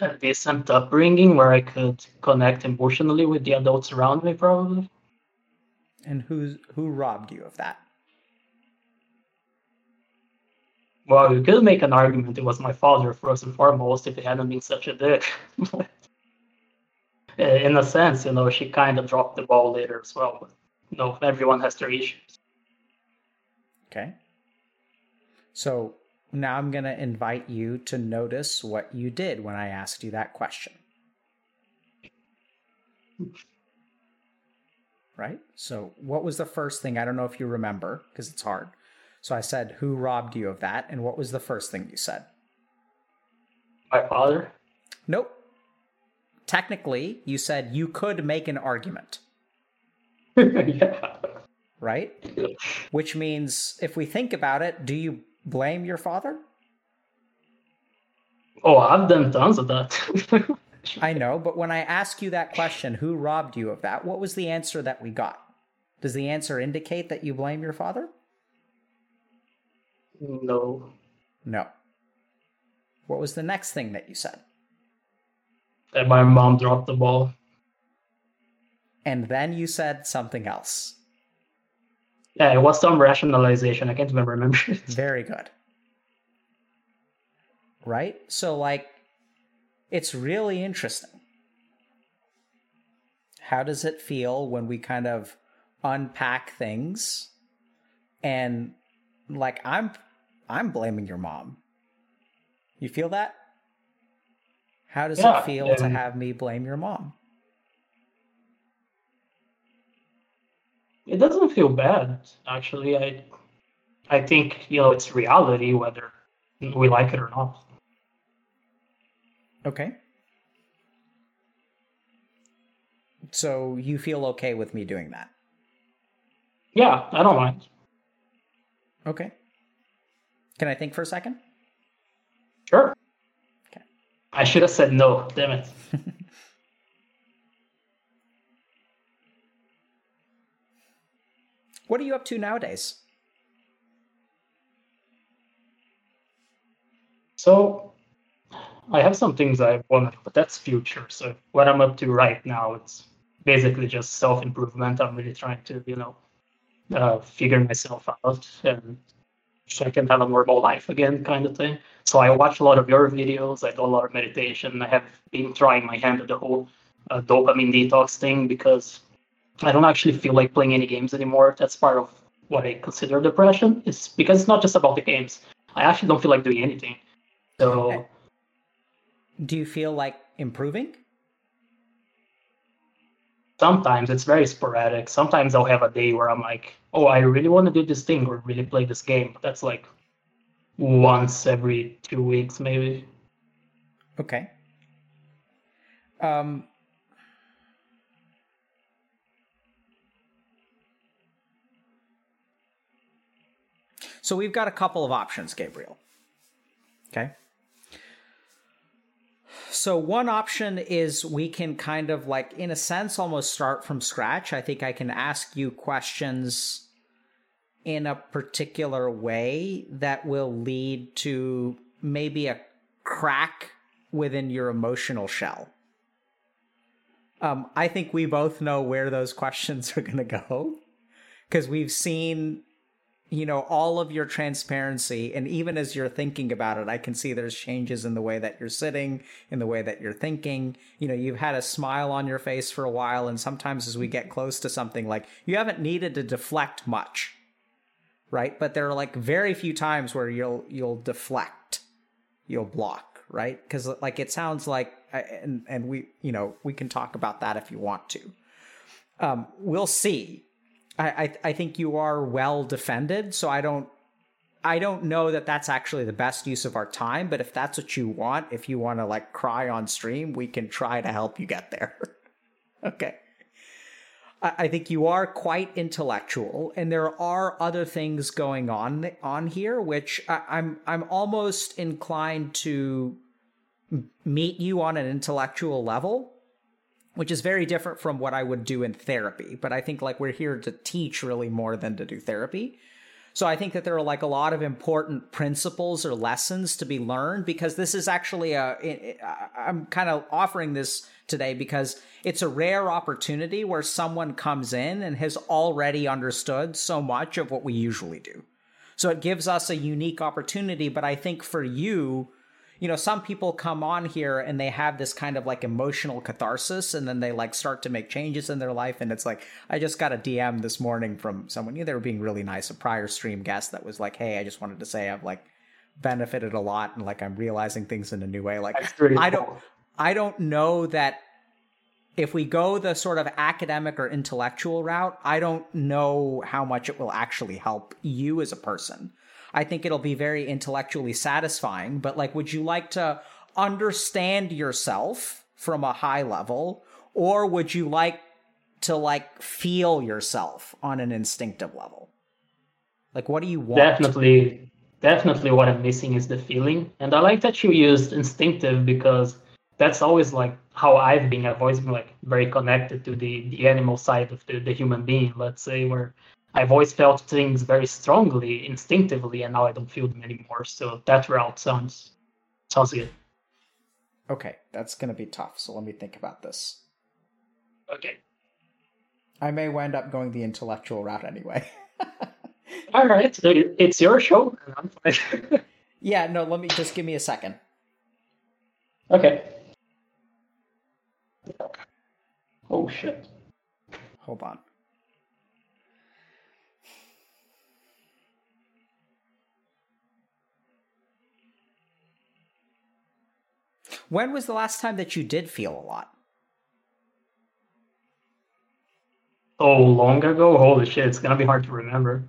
A decent upbringing where I could connect emotionally with the adults around me, probably. And who's who robbed you of that? Well, you could make an argument it was my father first and foremost if he hadn't been such a dick. in a sense, you know, she kind of dropped the ball later as well. But, you know, everyone has their issues. Okay. So now I'm going to invite you to notice what you did when I asked you that question. Right? So, what was the first thing? I don't know if you remember because it's hard. So, I said, Who robbed you of that? And what was the first thing you said? My father. Nope. Technically, you said you could make an argument. yeah. Right? Which means, if we think about it, do you blame your father? Oh, I've done tons of that. I know, but when I ask you that question, who robbed you of that? What was the answer that we got? Does the answer indicate that you blame your father? No. No. What was the next thing that you said? My mom dropped the ball. And then you said something else. Yeah, it was some rationalization. I can't even remember. Very good. Right? So, like, it's really interesting. How does it feel when we kind of unpack things and like I'm I'm blaming your mom. You feel that? How does Yeah, it feel to um, have me blame your mom? It doesn't feel bad, actually. I I think, you know, it's reality whether we like it or not. Okay. So you feel okay with me doing that? Yeah, I don't mind. Okay. Can I think for a second? I should have said no, damn it. What are you up to nowadays? So I have some things I want to, but that's future. So what I'm up to right now, it's basically just self improvement. I'm really trying to, you know, uh, figure myself out and I can have a normal life again, kind of thing. So I watch a lot of your videos. I do a lot of meditation. I have been trying my hand at the whole uh, dopamine detox thing because I don't actually feel like playing any games anymore. That's part of what I consider depression. It's because it's not just about the games. I actually don't feel like doing anything. So Do you feel like improving? Sometimes it's very sporadic. Sometimes I'll have a day where I'm like, oh, I really want to do this thing or really play this game. That's like once every two weeks, maybe. Okay. Um So we've got a couple of options, Gabriel. Okay. So one option is we can kind of like in a sense almost start from scratch. I think I can ask you questions in a particular way that will lead to maybe a crack within your emotional shell. Um, I think we both know where those questions are going to go because we've seen, you know, all of your transparency. And even as you're thinking about it, I can see there's changes in the way that you're sitting, in the way that you're thinking. You know, you've had a smile on your face for a while. And sometimes as we get close to something, like you haven't needed to deflect much right? But there are like very few times where you'll you'll deflect, you'll block, right? Because like it sounds like, and and we you know we can talk about that if you want to. Um, we'll see. I, I I think you are well defended, so I don't. I don't know that that's actually the best use of our time, but if that's what you want, if you want to like cry on stream, we can try to help you get there. okay. I think you are quite intellectual, and there are other things going on on here, which I'm I'm almost inclined to meet you on an intellectual level, which is very different from what I would do in therapy. But I think like we're here to teach really more than to do therapy. So I think that there are like a lot of important principles or lessons to be learned because this is actually a. I'm kind of offering this today because it's a rare opportunity where someone comes in and has already understood so much of what we usually do. So it gives us a unique opportunity. But I think for you, you know, some people come on here and they have this kind of like emotional catharsis and then they like start to make changes in their life. And it's like, I just got a DM this morning from someone, you know, they were being really nice, a prior stream guest that was like, Hey, I just wanted to say I've like benefited a lot and like I'm realizing things in a new way. Like, I don't, I don't know that if we go the sort of academic or intellectual route, I don't know how much it will actually help you as a person. I think it'll be very intellectually satisfying, but like, would you like to understand yourself from a high level, or would you like to like feel yourself on an instinctive level? Like, what do you want? Definitely, definitely what I'm missing is the feeling. And I like that you used instinctive because that's always like how I've been. I've always been like very connected to the, the animal side of the, the human being, let's say, where I've always felt things very strongly, instinctively, and now I don't feel them anymore. So that route sounds sounds good. Okay, that's gonna be tough. So let me think about this. Okay. I may wind up going the intellectual route anyway. All right, it's your show. Yeah, no, let me just give me a second. Okay. Oh shit. Hold on. When was the last time that you did feel a lot? Oh, long ago? Holy shit, it's gonna be hard to remember.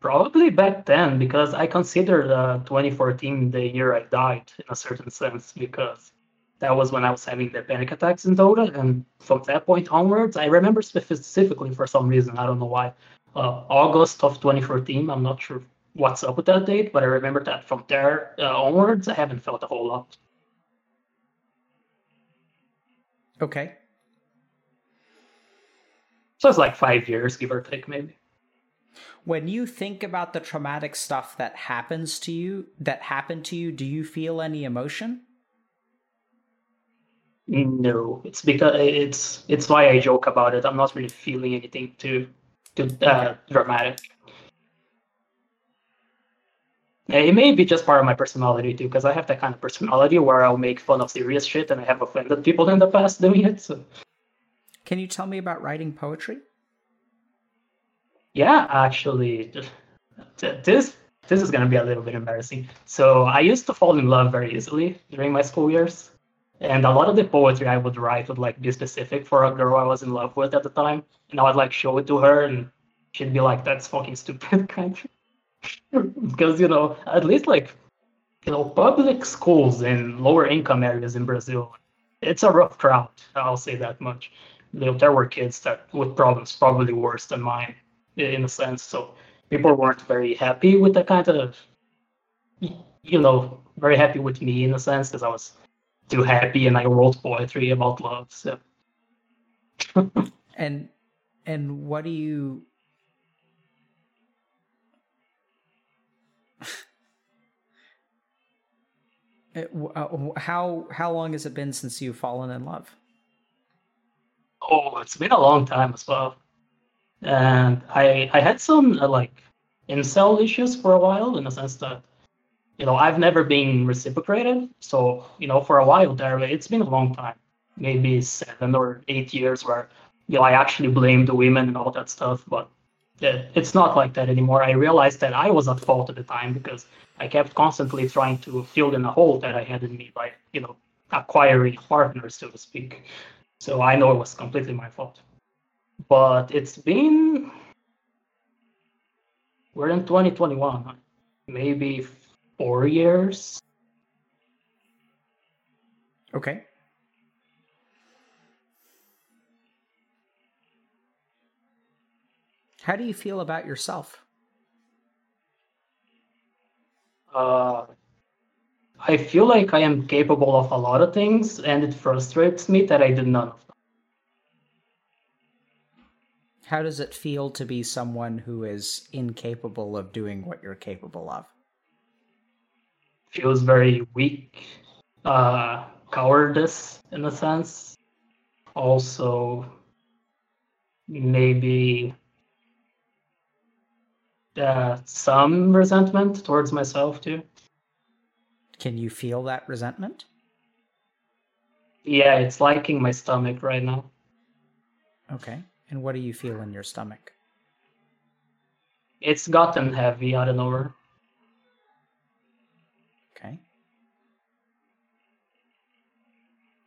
Probably back then, because I considered uh, 2014 the year I died in a certain sense, because that was when I was having the panic attacks in Dota, and from that point onwards, I remember specifically for some reason, I don't know why, uh, August of 2014. I'm not sure what's up with that date, but I remember that from there uh, onwards, I haven't felt a whole lot. Okay. So it's like five years, give or take, maybe. When you think about the traumatic stuff that happens to you, that happened to you, do you feel any emotion? No, it's because it's it's why I joke about it. I'm not really feeling anything too too uh, dramatic. It may be just part of my personality too, because I have that kind of personality where I'll make fun of serious shit, and I have offended people in the past doing it. So. Can you tell me about writing poetry? Yeah, actually, this this is gonna be a little bit embarrassing. So I used to fall in love very easily during my school years, and a lot of the poetry I would write would like be specific for a girl I was in love with at the time, and I would like show it to her, and she'd be like, "That's fucking stupid," kind of because you know at least like you know public schools in lower income areas in Brazil, it's a rough crowd. I'll say that much. You know, there were kids that with problems probably worse than mine in a sense. So people weren't very happy with that kind of you know very happy with me in a sense because I was too happy and I wrote poetry about love. So. and and what do you how how long has it been since you've fallen in love? Oh, it's been a long time as well. And I I had some uh, like incel issues for a while in the sense that you know I've never been reciprocated. So you know for a while there, it's been a long time, maybe seven or eight years where you know I actually blamed the women and all that stuff. But it's not like that anymore. I realized that I was at fault at the time because I kept constantly trying to fill in a hole that I had in me by, you know, acquiring partners, so to speak. So I know it was completely my fault. But it's been we're in 2021, maybe four years. Okay. How do you feel about yourself? Uh, I feel like I am capable of a lot of things, and it frustrates me that I do none of them. How does it feel to be someone who is incapable of doing what you're capable of? Feels very weak, uh, cowardice in a sense. Also, maybe uh, some resentment towards myself too. Can you feel that resentment? Yeah, it's liking my stomach right now. Okay. And what do you feel in your stomach? It's gotten heavy out of nowhere. Okay.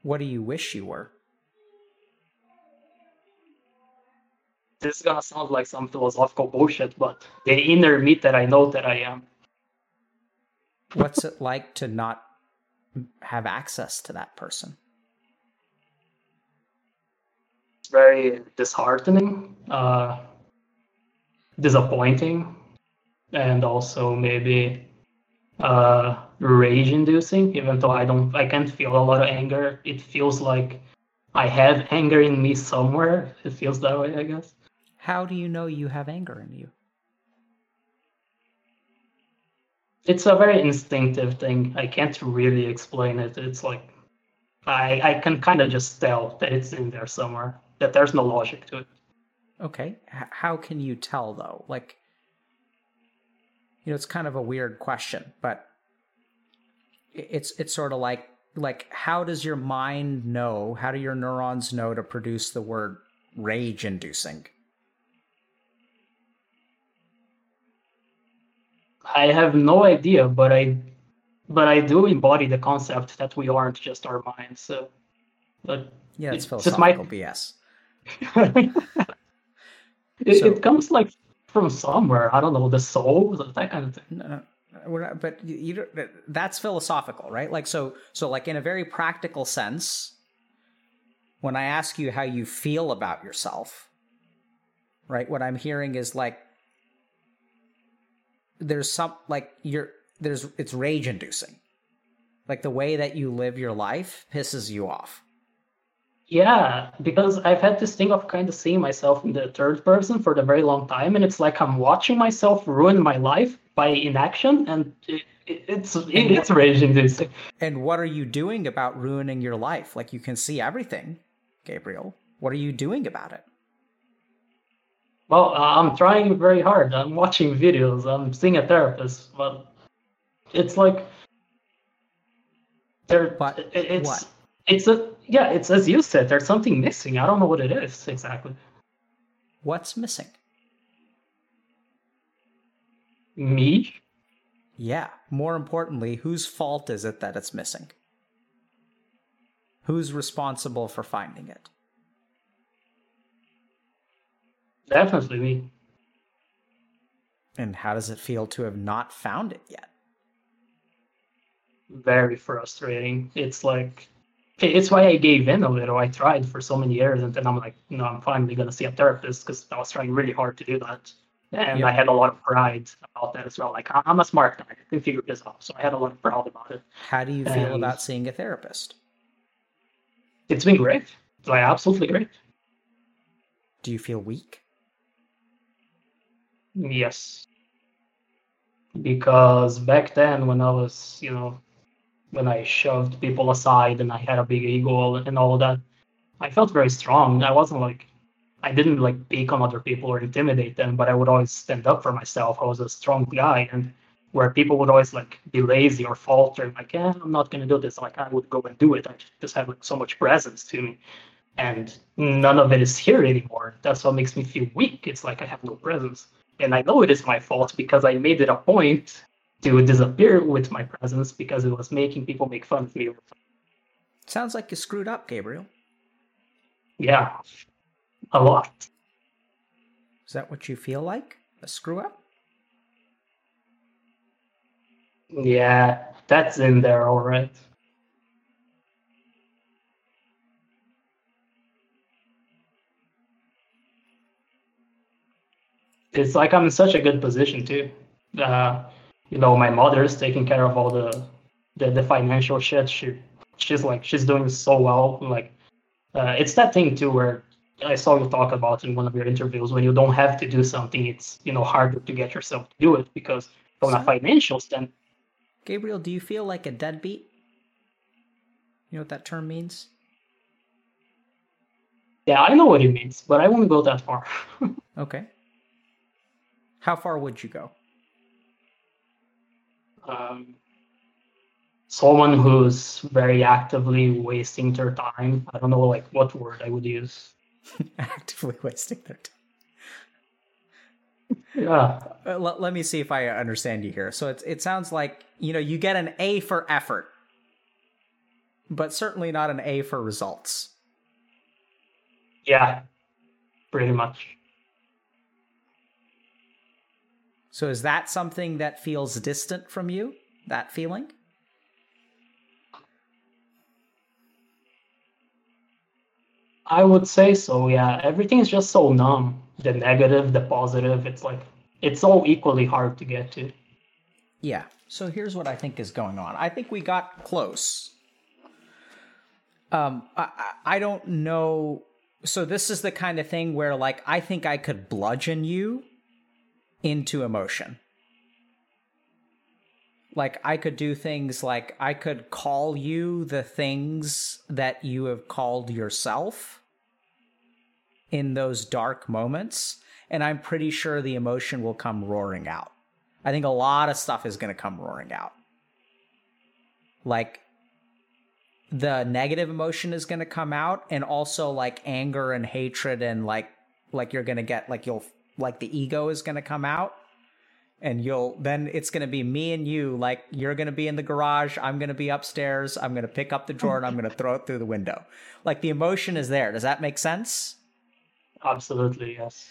What do you wish you were? This is gonna sound like some philosophical bullshit, but the inner me that I know that I am. What's it like to not have access to that person? It's very disheartening, uh, disappointing, and also maybe uh, rage-inducing. Even though I don't, I can't feel a lot of anger. It feels like I have anger in me somewhere. It feels that way, I guess. How do you know you have anger in you? It's a very instinctive thing. I can't really explain it. It's like I I can kind of just tell that it's in there somewhere. That there's no logic to it. Okay. H- how can you tell though? Like, you know, it's kind of a weird question, but it's it's sort of like like how does your mind know? How do your neurons know to produce the word rage-inducing? I have no idea, but I but I do embody the concept that we aren't just our minds. So, but Yeah, it's It's just my- philosophical BS. it, So- it comes like from somewhere. I don't know the soul, that kind of thing. No, not, but you, you that's philosophical, right? Like so, so like in a very practical sense, when I ask you how you feel about yourself, right? What I'm hearing is like there's some like you're there's it's rage inducing, like the way that you live your life pisses you off. Yeah, because I've had this thing of kind of seeing myself in the third person for a very long time, and it's like I'm watching myself ruin my life by inaction, and it, it, it's it, it's rage inducing. And what are you doing about ruining your life? Like you can see everything, Gabriel. What are you doing about it? Well, uh, I'm trying very hard. I'm watching videos. I'm seeing a therapist, but it's like there. But it's what? it's a yeah. It's as you said. There's something missing. I don't know what it is exactly. What's missing? Me? Yeah. More importantly, whose fault is it that it's missing? Who's responsible for finding it? Definitely me. And how does it feel to have not found it yet? very frustrating. It's like it's why I gave in a little. I tried for so many years, and then I'm like, no, I'm finally gonna see a therapist because I was trying really hard to do that, and Yeah. I had a lot of pride about that as well. Like I'm a smart guy, I can figure this out, so I had a lot of pride about it. How do you feel Um, about seeing a therapist? It's been great. It's like absolutely great. Do you feel weak? Yes. Because back then, when I was, you know, when I shoved people aside and I had a big ego and all that, I felt very strong. I wasn't like, I didn't like pick on other people or intimidate them, but I would always stand up for myself. I was a strong guy. And where people would always like be lazy or falter, like, yeah, I'm not going to do this, like I would go and do it. I just have like so much presence to me. And none of it is here anymore. That's what makes me feel weak. It's like I have no presence and I know it is my fault because I made it a point to disappear with my presence because it was making people make fun of me. Sounds like you screwed up, Gabriel. Yeah, a lot. Is that what you feel like? A screw up? Yeah, that's in there, all right. It's like I'm in such a good position too. Uh, you know, my mother's taking care of all the the, the financial shit. She she's like she's doing so well. Like uh, it's that thing too where I saw you talk about in one of your interviews when you don't have to do something, it's you know harder to get yourself to do it because from a So- financial stand Gabriel, do you feel like a deadbeat? You know what that term means? Yeah, I know what it means, but I won't go that far. Okay. How far would you go? Um, someone who's very actively wasting their time. I don't know, like what word I would use. Actively wasting their time. Yeah. Uh, let, let me see if I understand you here. So it it sounds like you know you get an A for effort, but certainly not an A for results. Yeah. Pretty much. So is that something that feels distant from you? That feeling? I would say so, yeah. Everything is just so numb. The negative, the positive, it's like it's all equally hard to get to. Yeah. So here's what I think is going on. I think we got close. Um, I, I I don't know. So this is the kind of thing where, like, I think I could bludgeon you into emotion. Like, I could do things like I could call you the things that you have called yourself in those dark moments, and I'm pretty sure the emotion will come roaring out. I think a lot of stuff is going to come roaring out. Like, the negative emotion is going to come out and also like anger and hatred and like like you're going to get like you'll like the ego is going to come out and you'll then it's going to be me and you like you're going to be in the garage i'm going to be upstairs i'm going to pick up the drawer and i'm going to throw it through the window. Like the emotion is there. Does that make sense? Absolutely, yes.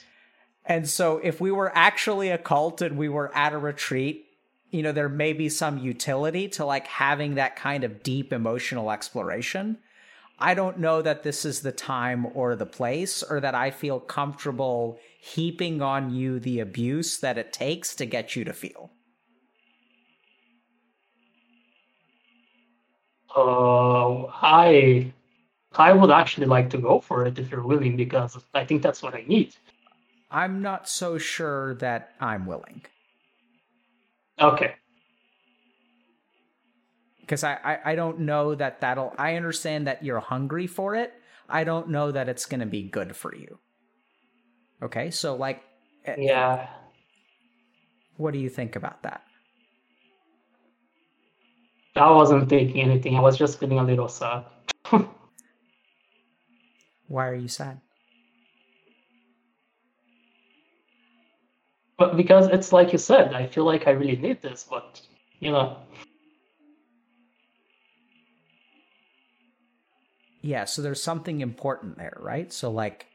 and so if we were actually a cult and we were at a retreat you know there may be some utility to like having that kind of deep emotional exploration i don't know that this is the time or the place or that i feel comfortable heaping on you the abuse that it takes to get you to feel Uh, I I would actually like to go for it if you're willing because I think that's what I need. i'm not so sure that i'm willing Okay. Because I, I i don't know that that'll i understand that you're hungry for it i don't know that it's going to be good for you okay so like eh, Yeah. what do you think about that I wasn't thinking anything. I was just feeling a little sad. why are you sad But because it's like you said, I feel like I really need this, but you know, Yeah, so there's something important there, right? So like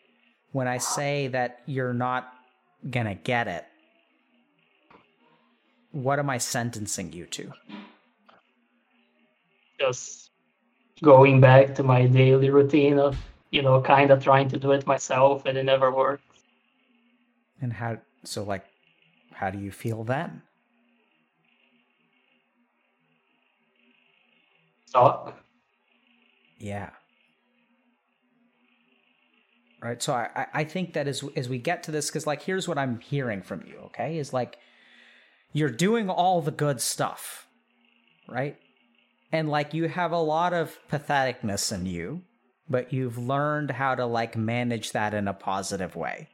when I say that you're not going to get it, what am I sentencing you to? just going back to my daily routine of, you know, kind of trying to do it myself and it never works. And how so like how do you feel then? Stuck. Yeah. Right. So I, I- think that as as we get to this, because like here's what I'm hearing from you, okay? Is like you're doing all the good stuff, right? And like you have a lot of patheticness in you, but you've learned how to like manage that in a positive way.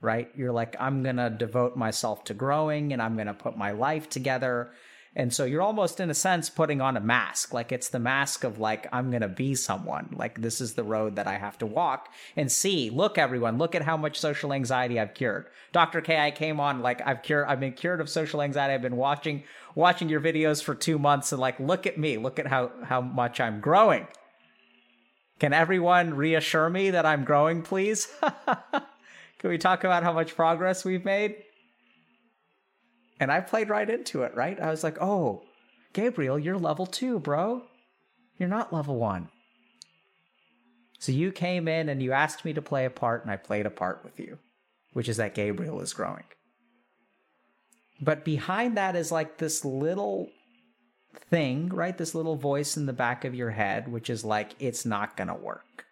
Right? You're like, I'm gonna devote myself to growing and I'm gonna put my life together. And so you're almost in a sense putting on a mask. Like it's the mask of like, I'm going to be someone. Like this is the road that I have to walk and see. Look, everyone, look at how much social anxiety I've cured. Dr. K, I came on like I've cured, I've been cured of social anxiety. I've been watching, watching your videos for two months and like, look at me, look at how, how much I'm growing. Can everyone reassure me that I'm growing, please? Can we talk about how much progress we've made? And I played right into it, right? I was like, oh, Gabriel, you're level two, bro. You're not level one. So you came in and you asked me to play a part, and I played a part with you, which is that Gabriel is growing. But behind that is like this little thing, right? This little voice in the back of your head, which is like, it's not going to work.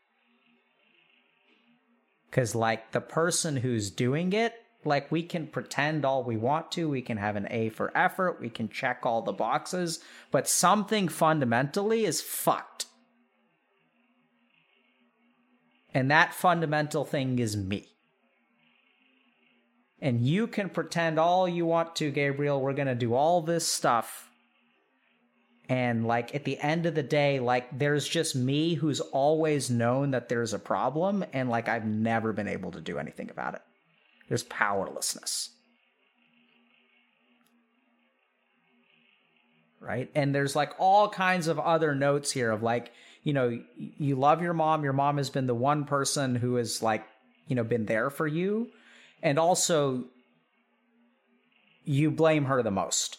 Because, like, the person who's doing it like we can pretend all we want to we can have an a for effort we can check all the boxes but something fundamentally is fucked and that fundamental thing is me And you can pretend all you want to, Gabriel. We're going to do all this stuff. And like at the end of the day, like there's just me who's always known that there's a problem. And like I've never been able to do anything about it. There's powerlessness. Right. And there's like all kinds of other notes here of like, you know, you love your mom. Your mom has been the one person who has like, you know, been there for you and also you blame her the most.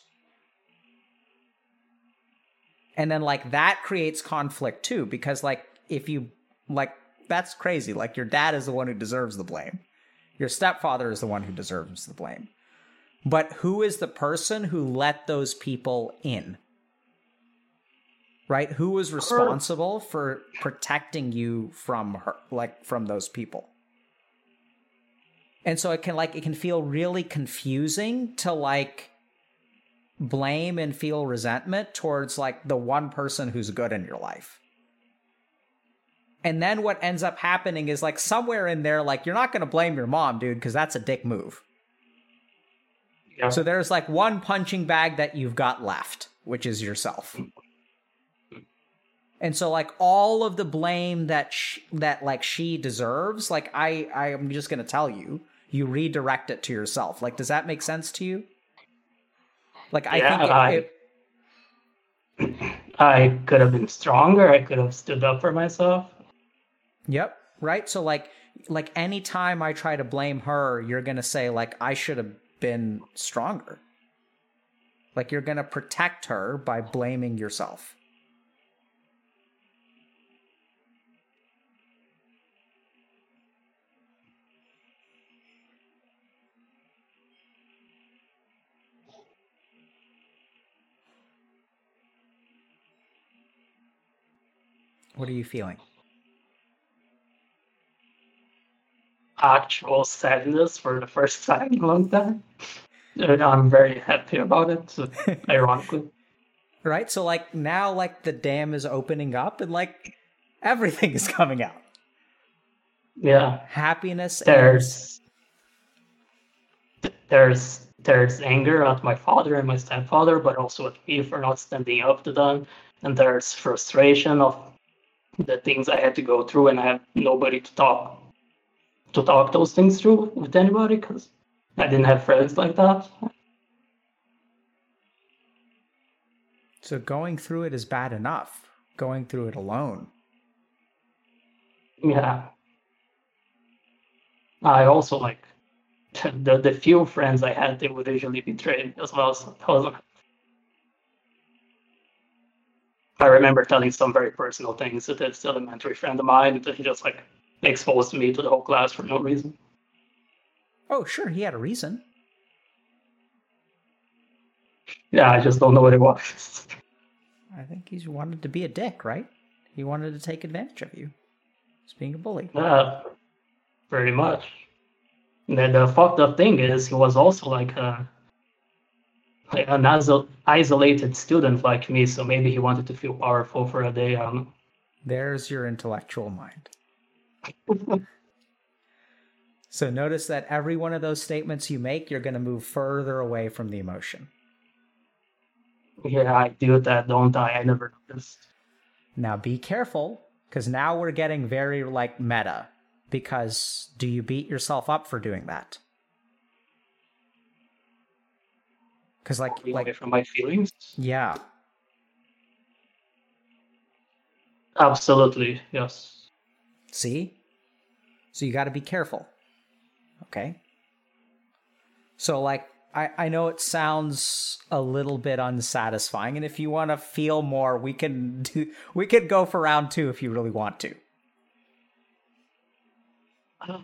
And then like that creates conflict too because like if you like that's crazy like your dad is the one who deserves the blame. Your stepfather is the one who deserves the blame. But who is the person who let those people in? Right? Who was responsible for protecting you from her like from those people? and so it can like it can feel really confusing to like blame and feel resentment towards like the one person who's good in your life and then what ends up happening is like somewhere in there like you're not going to blame your mom dude because that's a dick move yeah. so there's like one punching bag that you've got left which is yourself and so like all of the blame that sh- that like she deserves like i i am just going to tell you you redirect it to yourself. Like, does that make sense to you? Like, I yeah, think I, it, I could have been stronger. I could have stood up for myself. Yep. Right. So, like, like anytime I try to blame her, you're gonna say like I should have been stronger. Like you're gonna protect her by blaming yourself. What are you feeling? Actual sadness for the first time in a long time. And I'm very happy about it, ironically. Right? So, like, now, like, the dam is opening up and, like, everything is coming out. Yeah. Happiness. There's. And... There's there's anger at my father and my stepfather, but also at me for not standing up to them. And there's frustration of the things I had to go through, and I have nobody to talk to talk those things through with anybody because I didn't have friends like that. So going through it is bad enough. Going through it alone. Yeah. I also like the the few friends I had, they would usually betray me as well. So that was I remember telling some very personal things to this elementary friend of mine he just like exposed me to the whole class for no reason. Oh, sure, he had a reason. Yeah, I just don't know what it was. I think he wanted to be a dick, right? He wanted to take advantage of you. He's being a bully. Yeah, pretty much. And then the fucked up thing is, he was also like a an isolated student like me, so maybe he wanted to feel powerful for a day. Um, There's your intellectual mind. So notice that every one of those statements you make, you're going to move further away from the emotion. Yeah, I do that, don't I? I never noticed. Now be careful, because now we're getting very like meta. Because do you beat yourself up for doing that? Because like like from my feelings. Yeah. Absolutely, yes. See? So you got to be careful. Okay? So like I I know it sounds a little bit unsatisfying and if you want to feel more, we can do we could go for round 2 if you really want to. Uh,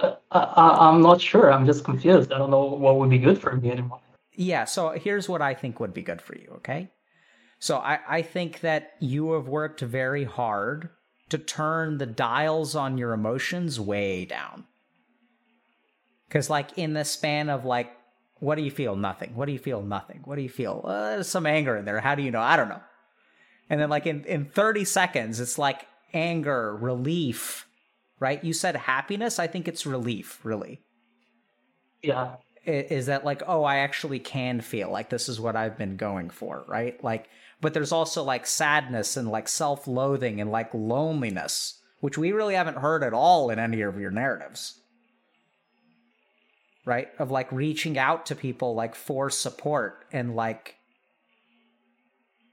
uh, I, I'm not sure. I'm just confused. I don't know what would be good for me anymore. Yeah, so here's what I think would be good for you, okay? So I, I think that you have worked very hard to turn the dials on your emotions way down. Because, like, in the span of, like, what do you feel? Nothing. What do you feel? Nothing. What do you feel? Uh, there's some anger in there. How do you know? I don't know. And then, like, in, in 30 seconds, it's like anger, relief, right? You said happiness. I think it's relief, really. Yeah. Is that like, oh, I actually can feel like this is what I've been going for, right? Like, but there's also like sadness and like self loathing and like loneliness, which we really haven't heard at all in any of your narratives. Right? Of like reaching out to people like for support and like,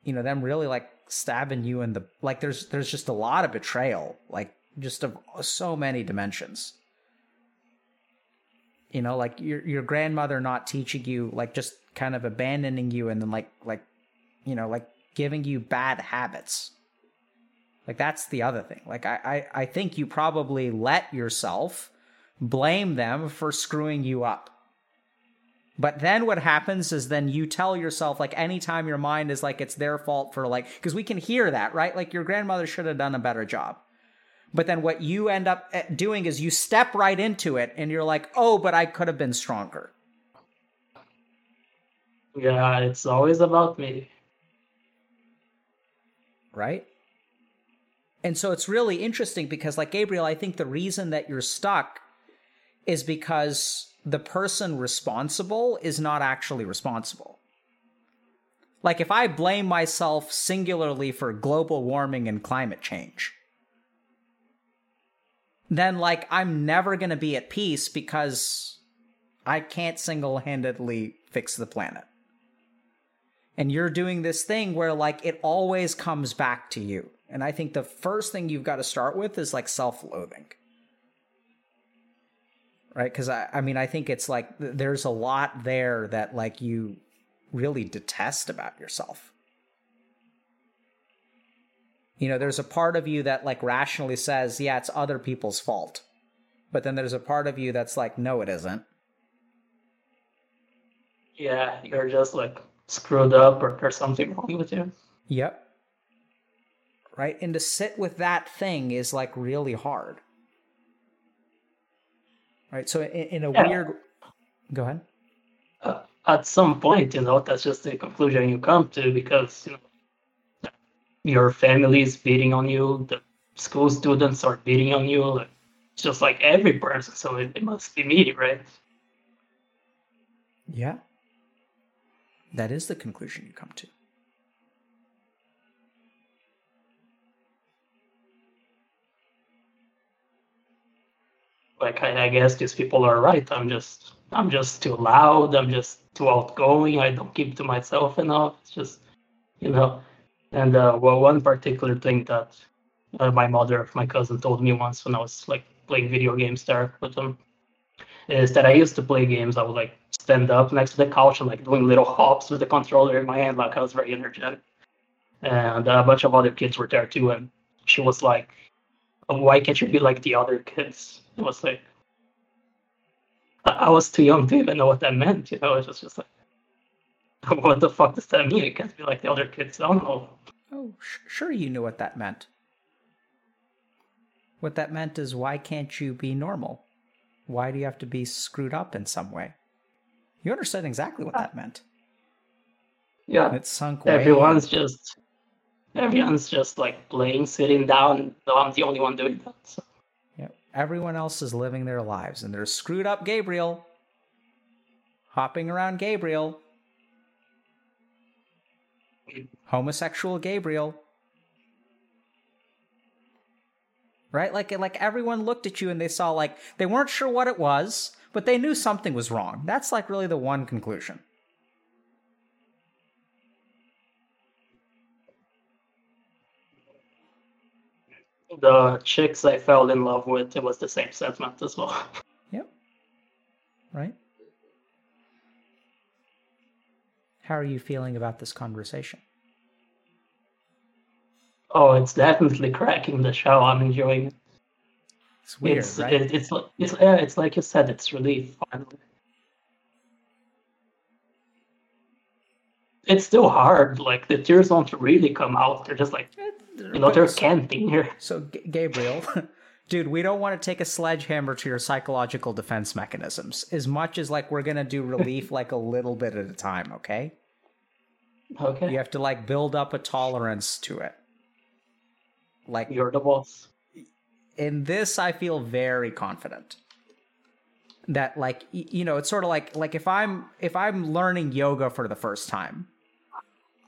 you know, them really like stabbing you in the like there's there's just a lot of betrayal like just of so many dimensions you know like your your grandmother not teaching you like just kind of abandoning you and then like like you know like giving you bad habits like that's the other thing like i i, I think you probably let yourself blame them for screwing you up but then what happens is then you tell yourself, like, anytime your mind is like, it's their fault for like, because we can hear that, right? Like, your grandmother should have done a better job. But then what you end up eh, doing is you step right into it and you're like, oh, but I could have been stronger. Yeah, it's always about me. Right? And so it's really interesting because, like, Gabriel, I think the reason that you're stuck is because the person responsible is not actually responsible. Like if I blame myself singularly for global warming and climate change, then like I'm never going to be at peace because I can't single-handedly fix the planet. And you're doing this thing where like it always comes back to you. And I think the first thing you've got to start with is like self-loathing right? Because I, I mean, I think it's like there's a lot there that like you really detest about yourself. You know, there's a part of you that like rationally says, yeah, it's other people's fault. But then there's a part of you that's like, no, it isn't. Yeah, you're just like screwed up or there's something wrong with you. Yep. Right? And to sit with that thing is like really hard right? So in, in a yeah. weird, go ahead. Uh, at some point, you know, that's just the conclusion you come to because you know your family is beating on you, the school students are beating on you, like, just like every person. So it, it must be me, right? Yeah, that is the conclusion you come to. like I, I guess these people are right. I'm just I'm just too loud. I'm just too outgoing. I don't keep to myself enough. It's just you know. And uh, well, one particular thing that uh, my mother, my cousin, told me once when I was like playing video games there with them is that I used to play games. I would like stand up next to the couch and like doing little hops with the controller in my hand, like I was very energetic. And a bunch of other kids were there too, and she was like, oh, "Why can't you be like the other kids?" It was like I was too young to even know what that meant. You know, it was just like, what the fuck does that mean? It can't be like the other kids. I don't know. Oh, sure, you knew what that meant. What that meant is, why can't you be normal? Why do you have to be screwed up in some way? You understood exactly what that meant. Yeah, it sunk. Everyone's just, everyone's just like playing, sitting down. No, I'm the only one doing that. So. Everyone else is living their lives, and there's screwed up Gabriel hopping around Gabriel. Mm. Homosexual Gabriel. Right? Like like everyone looked at you and they saw like they weren't sure what it was, but they knew something was wrong. That's like really the one conclusion. the chicks I fell in love with, it was the same sentiment as well. Yep. Right. How are you feeling about this conversation? Oh, it's definitely cracking the show. I'm enjoying it. It's weird, it's, right? It, it's it's yeah, it's like you said, it's relief finally. It's still hard. Like the tears don't really come out. They're just like you know, they're camping here. So, G- Gabriel, dude, we don't want to take a sledgehammer to your psychological defense mechanisms as much as like we're gonna do relief like a little bit at a time. Okay. Okay. You have to like build up a tolerance to it. Like you're the boss. In this, I feel very confident. that like you know it's sort of like like if i'm if i'm learning yoga for the first time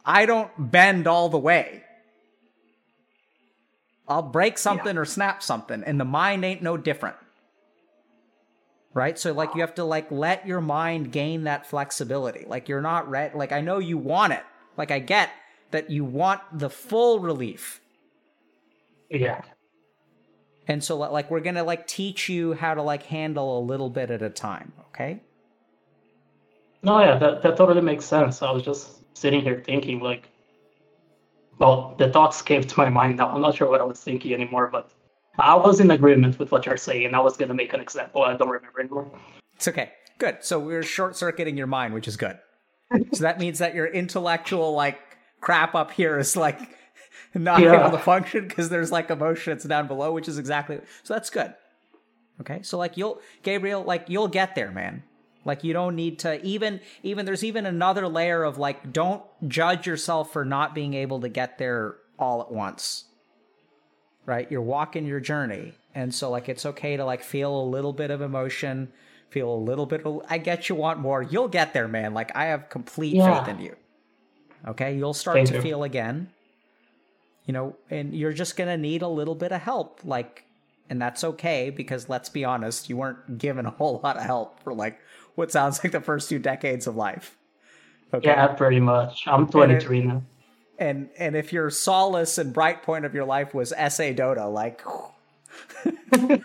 i don't bend all the way i'll break something yeah. or snap something and the mind ain't no different right so like you have to like let your mind gain that flexibility like you're not ready like i know you want it like i get that you want the full relief yeah and so like we're going to like teach you how to like handle a little bit at a time, okay? No, yeah, that that totally makes sense. I was just sitting here thinking like well, the thoughts came to my mind now. I'm not sure what I was thinking anymore, but I was in agreement with what you're saying. I was going to make an example. I don't remember anymore. It's okay. Good. So we're short circuiting your mind, which is good. so that means that your intellectual like crap up here is like not yeah. able to function because there's like emotions down below, which is exactly so that's good. Okay, so like you'll Gabriel, like you'll get there, man. Like you don't need to even even there's even another layer of like don't judge yourself for not being able to get there all at once. Right? You're walking your journey. And so like it's okay to like feel a little bit of emotion, feel a little bit of I get you want more. You'll get there, man. Like I have complete yeah. faith in you. Okay? You'll start Thank to you. feel again you know, and you're just going to need a little bit of help. Like, and that's okay because let's be honest, you weren't given a whole lot of help for like what sounds like the first two decades of life. Okay? Yeah, pretty much. I'm 23 and now. And and if your solace and bright point of your life was SA Dota, like,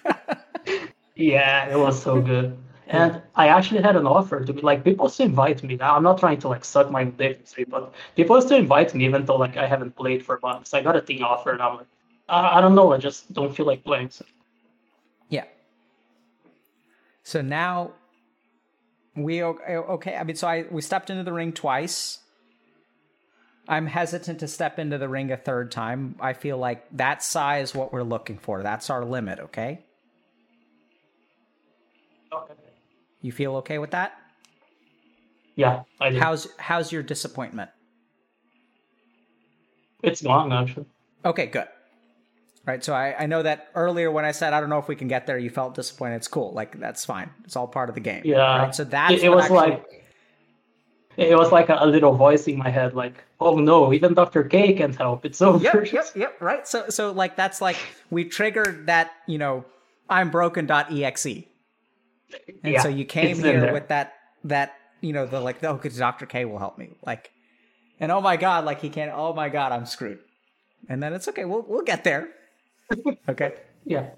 yeah, it was so good. And I actually had an offer to be like, people still invite me. Now I'm not trying to like suck my dick, but people still invite me even though like I haven't played for months. I got a thing offer and I'm like, I, I don't know, I just don't feel like playing. So. Yeah. So now we okay. I mean, so I we stepped into the ring twice. I'm hesitant to step into the ring a third time. I feel like that size what we're looking for. That's our limit. Okay. Okay. You feel okay with that? Yeah, I do. How's how's your disappointment? It's gone actually. Okay, good. Right, so I, I know that earlier when I said I don't know if we can get there, you felt disappointed. It's cool, like that's fine. It's all part of the game. Yeah. Right? So that's it, it was actually... like it was like a, little voice in my head, like, oh no, even Dr. K can't help. It's so yep, yep, yep, right. So so like that's like we triggered that, you know, I'm broken.exe and yeah, so you came here with that that you know the like oh because Dr. K will help me? Like and oh my god like he can't oh my god I'm screwed. And then it's okay we'll we'll get there. Okay? Yeah.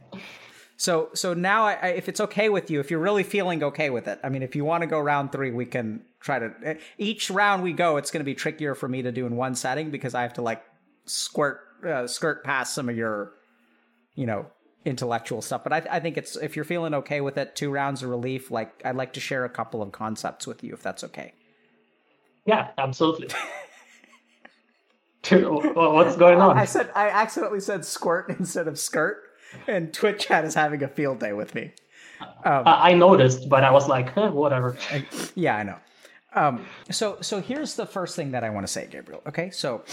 So so now I, I, if it's okay with you if you're really feeling okay with it I mean if you want to go round three we can try to eh, each round we go it's going to be trickier for me to do in one setting because I have to like squirt uh, skirt past some of your you know intellectual stuff. But I, I think it's if you're feeling okay with it, two rounds of relief. Like I'd like to share a couple of concepts with you if that's okay. Yeah, absolutely. What's going on? I said I accidentally said squirt instead of skirt, and Twitch chat is having a field day with me. Um, I noticed, but I was like, eh, whatever. Yeah, I know. Um, so so here's the first thing that I want to say, Gabriel. Okay, so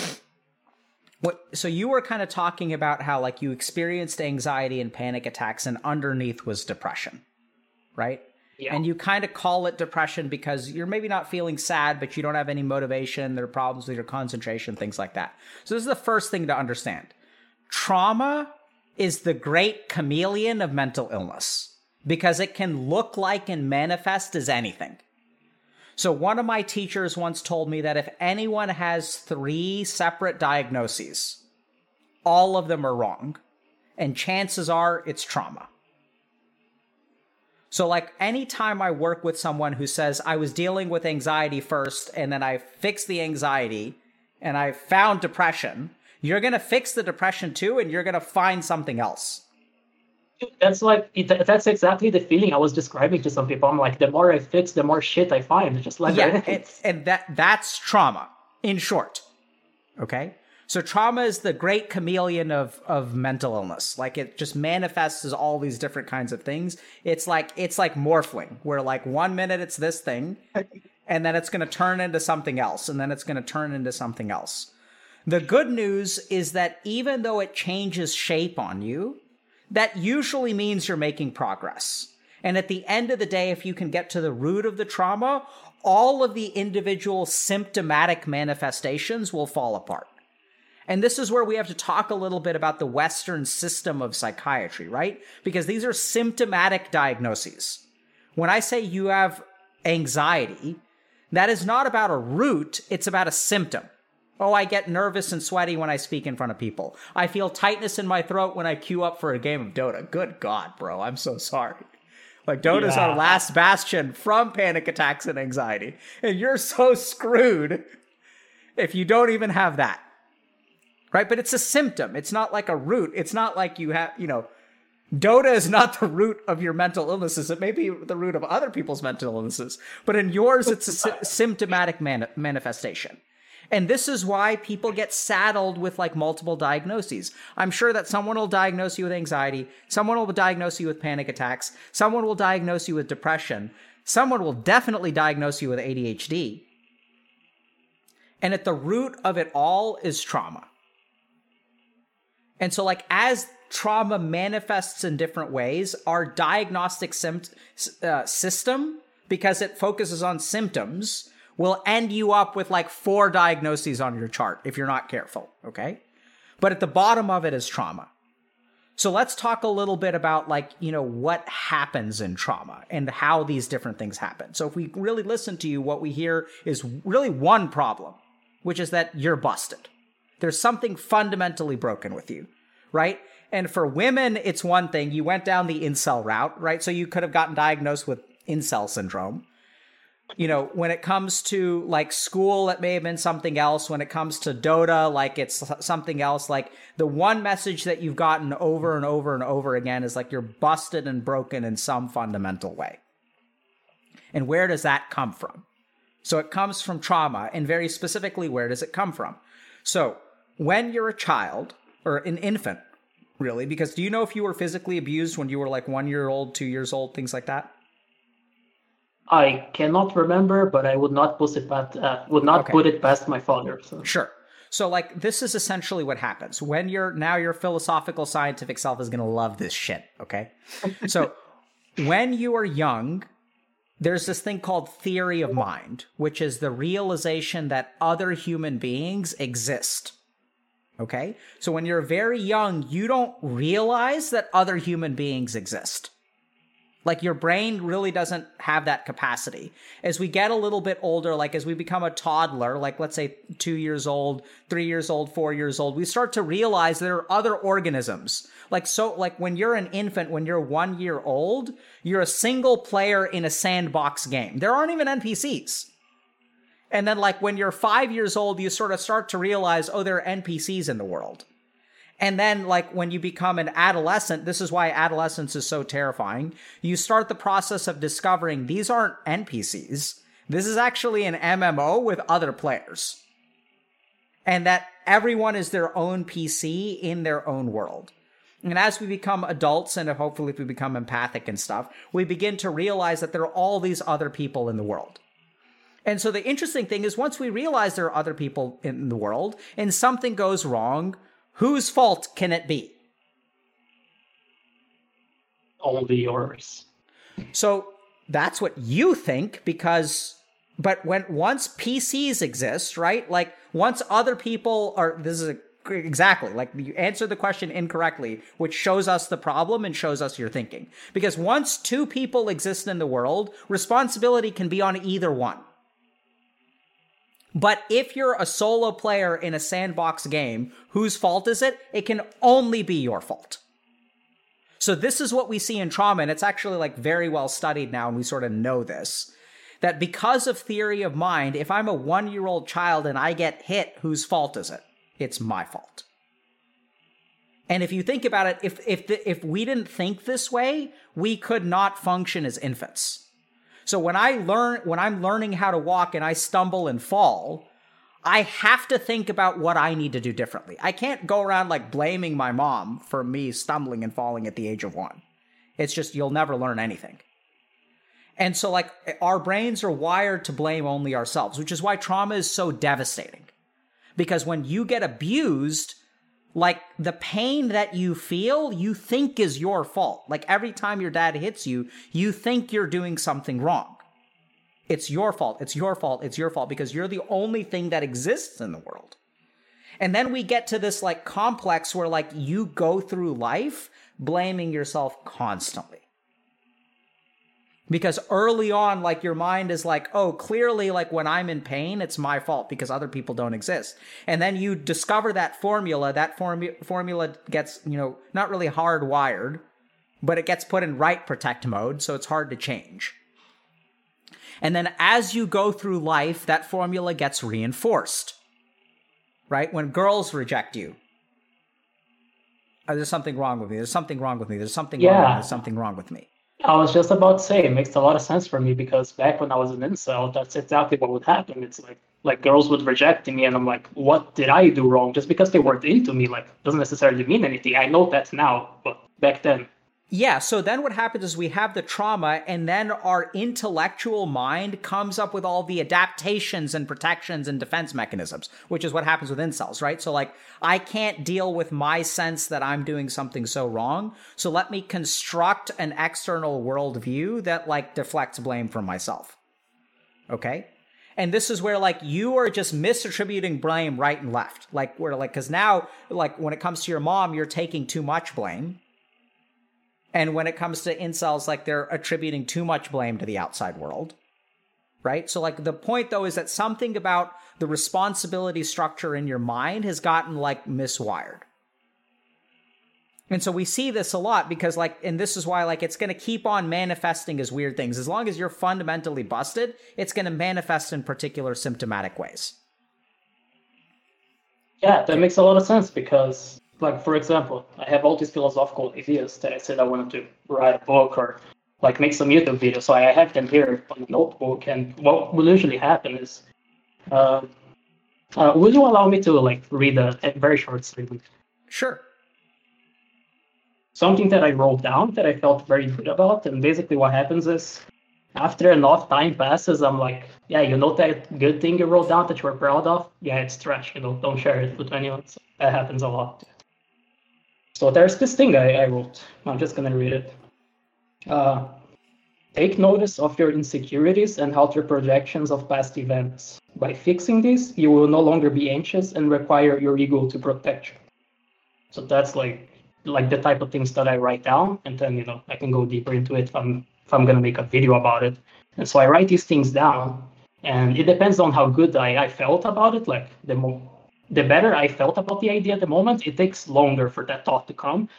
what so you were kind of talking about how like you experienced anxiety and panic attacks and underneath was depression right? Yeah. and you kind of call it depression because you're maybe not feeling sad but you don't have any motivation there are problems with your concentration things like that. So this is the first thing to understand. Trauma is the great chameleon of mental illness because it can look like and manifest as anything so, one of my teachers once told me that if anyone has three separate diagnoses, all of them are wrong. And chances are it's trauma. So, like, anytime I work with someone who says, I was dealing with anxiety first, and then I fixed the anxiety, and I found depression, you're going to fix the depression too, and you're going to find something else that's like that's exactly the feeling I was describing to some people. I'm like, the more I fix, the more shit I find. Just like yeah, and, and that that's trauma in short. Okay, so trauma is the great chameleon of of mental illness. Like it just manifests as all these different kinds of things. It's like it's like morphling, where like one minute it's this thing, and then it's going to turn into something else, and then it's going to turn into something else. The good news is that even though it changes shape on you, that usually means you're making progress. And at the end of the day, if you can get to the root of the trauma, all of the individual symptomatic manifestations will fall apart. And this is where we have to talk a little bit about the Western system of psychiatry, right? Because these are symptomatic diagnoses. When I say you have anxiety, that is not about a root, it's about a symptom. Oh, I get nervous and sweaty when I speak in front of people. I feel tightness in my throat when I queue up for a game of Dota. Good God, bro, I'm so sorry. Like Dota's yeah. our last bastion from panic attacks and anxiety. And you're so screwed if you don't even have that. Right? But it's a symptom. It's not like a root. It's not like you have, you know, Dota is not the root of your mental illnesses. It may be the root of other people's mental illnesses, but in yours, it's a sy- symptomatic man- manifestation. And this is why people get saddled with like multiple diagnoses. I'm sure that someone will diagnose you with anxiety, someone will diagnose you with panic attacks, someone will diagnose you with depression, someone will definitely diagnose you with ADHD. And at the root of it all is trauma. And so, like, as trauma manifests in different ways, our diagnostic sim- uh, system, because it focuses on symptoms, will end you up with like four diagnoses on your chart if you're not careful, okay? But at the bottom of it is trauma. So let's talk a little bit about like, you know, what happens in trauma and how these different things happen. So if we really listen to you, what we hear is really one problem, which is that you're busted. There's something fundamentally broken with you, right? And for women, it's one thing. You went down the incel route, right? So you could have gotten diagnosed with incel syndrome you know, when it comes to like school, it may have been something else. When it comes to Dota, like it's something else. Like the one message that you've gotten over and over and over again is like you're busted and broken in some fundamental way. And where does that come from? So it comes from trauma. And very specifically, where does it come from? So when you're a child or an infant, really, because do you know if you were physically abused when you were like one year old, two years old, things like that? I cannot remember, but I would not put it past, uh, would not okay. put it past my father. So. Sure. So like this is essentially what happens when you're now your philosophical scientific self is going to love this shit, okay? so when you are young, there's this thing called theory of mind, which is the realization that other human beings exist. Okay? So when you're very young, you don't realize that other human beings exist. Like your brain really doesn't have that capacity. As we get a little bit older, like as we become a toddler, like let's say two years old, three years old, four years old, we start to realize there are other organisms. Like so, like when you're an infant, when you're one year old, you're a single player in a sandbox game. There aren't even NPCs. And then like when you're five years old, you sort of start to realize, oh, there are NPCs in the world. And then, like, when you become an adolescent, this is why adolescence is so terrifying. You start the process of discovering these aren't NPCs. This is actually an MMO with other players. And that everyone is their own PC in their own world. And as we become adults and hopefully if we become empathic and stuff, we begin to realize that there are all these other people in the world. And so the interesting thing is once we realize there are other people in the world and something goes wrong, Whose fault can it be? Only yours. So that's what you think because but when once PCs exist, right? Like once other people are this is a, exactly like you answer the question incorrectly, which shows us the problem and shows us your thinking. Because once two people exist in the world, responsibility can be on either one. But if you're a solo player in a sandbox game, whose fault is it? It can only be your fault. So this is what we see in trauma, and it's actually like very well studied now, and we sort of know this. That because of theory of mind, if I'm a one year old child and I get hit, whose fault is it? It's my fault. And if you think about it, if if the, if we didn't think this way, we could not function as infants. So when I learn, when I'm learning how to walk and I stumble and fall, I have to think about what I need to do differently. I can't go around like blaming my mom for me stumbling and falling at the age of one. It's just, you'll never learn anything. And so, like, our brains are wired to blame only ourselves, which is why trauma is so devastating. Because when you get abused, like the pain that you feel, you think is your fault. Like every time your dad hits you, you think you're doing something wrong. It's your fault. It's your fault. It's your fault because you're the only thing that exists in the world. And then we get to this like complex where like you go through life blaming yourself constantly. Because early on, like your mind is like, oh, clearly, like when I'm in pain, it's my fault because other people don't exist. And then you discover that formula. That formu- formula gets, you know, not really hardwired, but it gets put in write protect mode, so it's hard to change. And then as you go through life, that formula gets reinforced. Right? When girls reject you, oh, there's something wrong with me. There's something wrong with me. There's something Yeah. wrong with me. There's something wrong with me. I was just about to say it makes a lot of sense for me because back when I was an incel, that's exactly what would happen. It's like like girls would reject me, and I'm like, what did I do wrong? Just because they weren't into me, like doesn't necessarily mean anything. I know that now, but back then, Yeah, so then what happens is we have the trauma, and then our intellectual mind comes up with all the adaptations and protections and defense mechanisms, which is what happens with incels, right? So, like, I can't deal with my sense that I'm doing something so wrong, so let me construct an external worldview that, like, deflects blame from myself. Okay? And this is where, like, you are just misattributing blame right and left. Like, where, like, because now, like, when it comes to your mom, you're taking too much blame. And when it comes to incels, like they're attributing too much blame to the outside world. Right? So, like, the point though is that something about the responsibility structure in your mind has gotten like miswired. And so we see this a lot because, like, and this is why, like, it's going to keep on manifesting as weird things. As long as you're fundamentally busted, it's going to manifest in particular symptomatic ways. yeah, that makes a lot of sense because, like, for example, I have all these philosophical ideas that I said I wanted to write a book or like make some YouTube videos. So I have them here on a notebook, and what will usually happen is, uh, uh, would you allow me to like read a, a very short statement? Sure. something that I wrote down that I felt very good about. And basically, what happens is, after enough time passes, I'm like, yeah, you know that good thing you wrote down that you were proud of? Yeah, it's trash. You know, don't share it with anyone. So that happens a lot. So there's this thing I, I wrote. I'm just gonna read it. Uh, take notice of your insecurities and alter projections of past events. By fixing this, you will no longer be anxious and require your ego to protect you. So that's like like the type of things that I write down, and then you know I can go deeper into it if I'm if I'm gonna make a video about it. And so I write these things down, and it depends on how good I, I felt about it. Like the more the better I felt about the idea at the moment, it takes longer for that thought to come,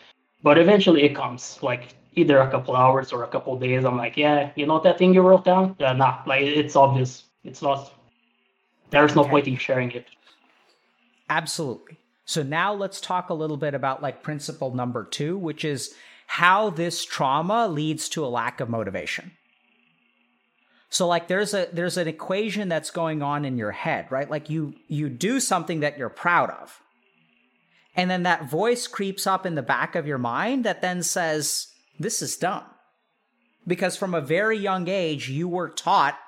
but eventually it comes. Like either a couple hours or a couple days. I'm like, yeah, you know that thing you wrote down? Yeah, nah, like it's obvious. It's not. There's no Okay. point in sharing it. Absolutely. So now let's talk a little bit about like principle number two, which is how this trauma leads to a lack of motivation. So like there's a there's an equation that's going on in your head, right? Like you you do something that you're proud of. And then that voice creeps up in the back of your mind that then says, This is dumb. Because from a very young age, you were taught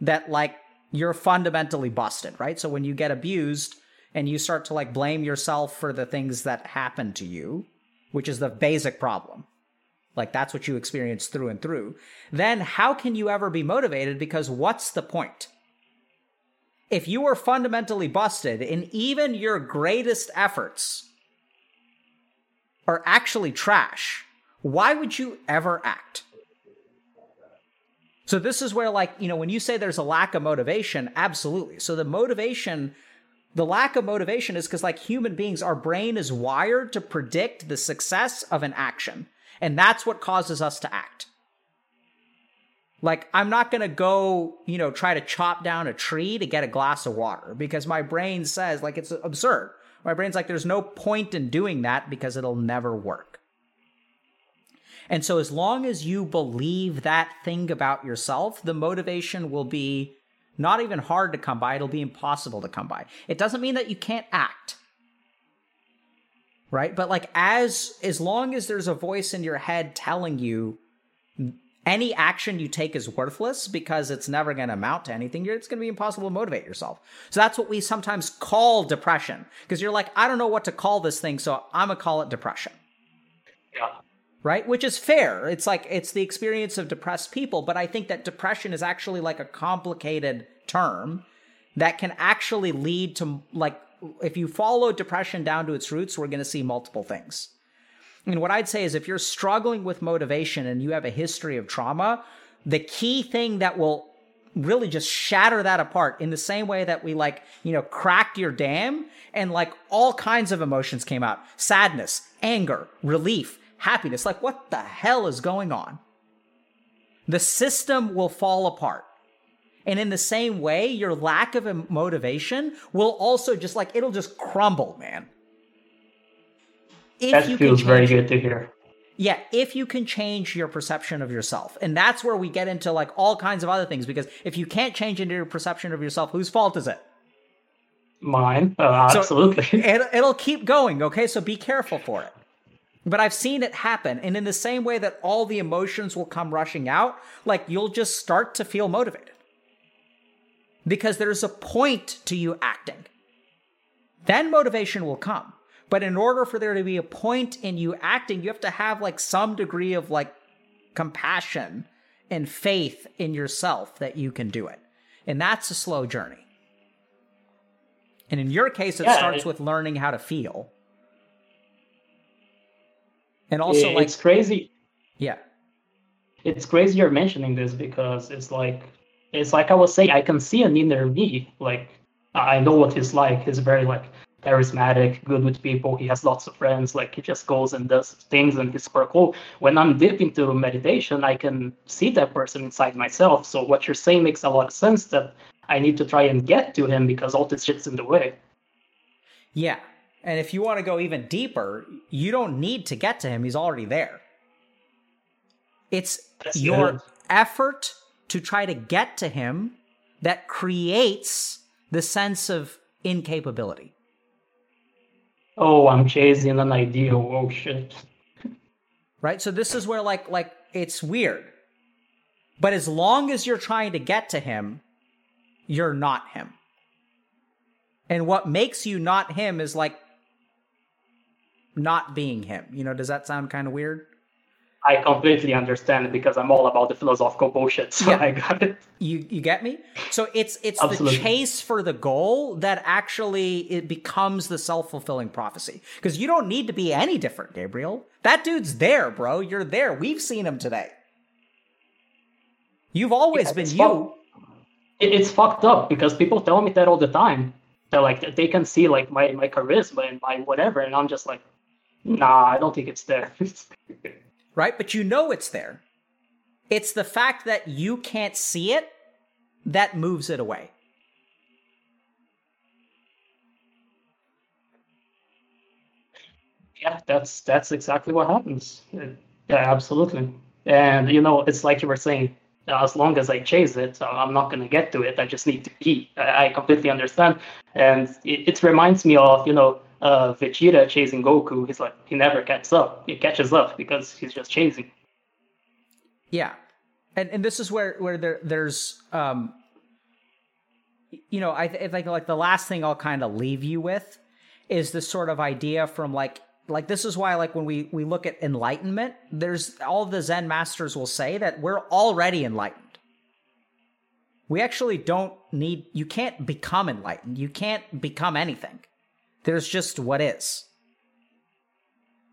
that like you're fundamentally busted, right? So when you get abused and you start to like blame yourself for the things that happen to you, which is the basic problem. Like that's what you experience through and through. Then how can you ever be motivated? Because what's the point? If you are fundamentally busted in even your greatest efforts are actually trash, why would you ever act? So this is where like, you know, when you say there's a lack of motivation, absolutely. So the motivation the lack of motivation is because like human beings our brain is wired to predict the success of an action and that's what causes us to act. Like i'm not going to go you know try to chop down a tree to get a glass of water because my brain says like it's absurd. My brain's like there's no point in doing that because it'll never work. And so as long as you believe that thing about yourself the motivation will be not even hard to come by it'll be impossible to come by. It doesn't mean that you can't act right but like as as long as there's a voice in your head telling you any action you take is worthless because it's never going to amount to anything. It's going to be impossible to motivate yourself. So that's what we sometimes call depression because you're like, I don't know what to call this thing, so I'm going to call it depression. Yeah. Right? Which is fair. It's like, it's the experience of depressed people, but I think that depression is actually like a complicated term that can actually lead to, like, if you follow depression down to its roots, we're going to see multiple things. And what I'd say is if you're struggling with motivation and you have a history of trauma, the key thing that will really just shatter that apart in the same way that we like, you know, cracked your dam and like all kinds of emotions came out sadness, anger, relief, happiness. Like, what the hell is going on? The system will fall apart. And in the same way, your lack of motivation will also just like, it'll just crumble, man. If that feels very good to hear. Yeah, if you can change your perception of yourself. And that's where we get into like all kinds of other things because if you can't change into your perception of yourself, whose fault is it? Mine. Uh, absolutely. It, it'll keep going, okay? So be careful for it. But I've seen it happen. And in the same way that all the emotions will come rushing out, like you'll just start to feel motivated. Because there's a point to you acting. Then motivation will come. But in order for there to be a point in you acting, you have to have like some degree of like compassion and faith in yourself that you can do it. And that's a slow journey. And in your case, it yeah, starts it, with learning how to feel. And also, it's like, it's crazy. Yeah. It's crazy you're mentioning this because it's like, it's like I was saying, I can see an inner me. Like, I know what he's like. He's very like charismatic, good with people. He has lots of friends. Like he just goes and does things and he's super cool. When I'm deep into meditation, I can see that person inside myself. So what you're saying makes a lot of sense that I need to try and get to him because all this shit's in the way. Yeah. And if you want to go even deeper, you don't need to get to him. He's already there. It's That's your good. effort to try to get to him that creates the sense of incapability oh, I'm chasing an ideal. Oh shit. Right? So this is where like like it's weird. But as long as you're trying to get to him, you're not him. And what makes you not him is like not being him. You know, does that sound kind of weird? I completely understand it because I'm all about the philosophical bullshit. So yeah. I got it. You you get me? So it's it's the chase for the goal that actually it becomes the self fulfilling prophecy. Because you don't need to be any different, Gabriel. That dude's there, bro. You're there. We've seen him today. You've always yeah, been you. it's fucked up because people tell me that all the time. They're like they can see like my my charisma and my whatever, and I'm just like, nah, I don't think it's there. right? But you know it's there. It's the fact that you can't see it that moves it away. Yeah, that's that's exactly what happens. Yeah, absolutely. And you know, it's like you were saying, uh, as long as I chase it, uh, I'm not going to get to it. I just need to be. I, completely understand. And it, it reminds me of, you know, uh, Vegeta chasing Goku, he's like he never catches up. He catches up because he's just chasing. Yeah, and and this is where where there there's um, you know, I, I think like the last thing I'll kind of leave you with is this sort of idea from like like this is why like when we we look at enlightenment, there's all the Zen masters will say that we're already enlightened. We actually don't need you can't become enlightened. You can't become anything there's just what is.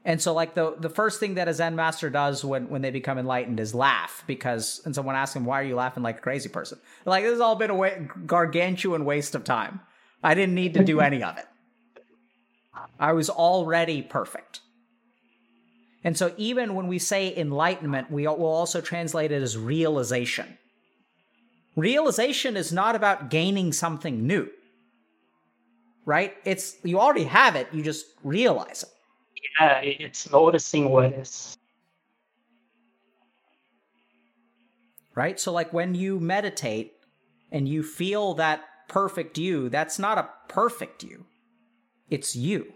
And so, like the the first thing that a Zen master does when when they become enlightened is laugh because, and someone asks him, "Why are you laughing like a crazy person?" They're like, "This has all been a wa- gargantuan waste of time. I didn't need to do any of it. I was already perfect." And so, even when we say enlightenment, we will also translate it as realization. Realization is not about gaining something new right? It's you already have it, you just realize it. Yeah, it's noticing what is. Right? So like when you meditate and you feel that perfect you, that's not a perfect you. It's you.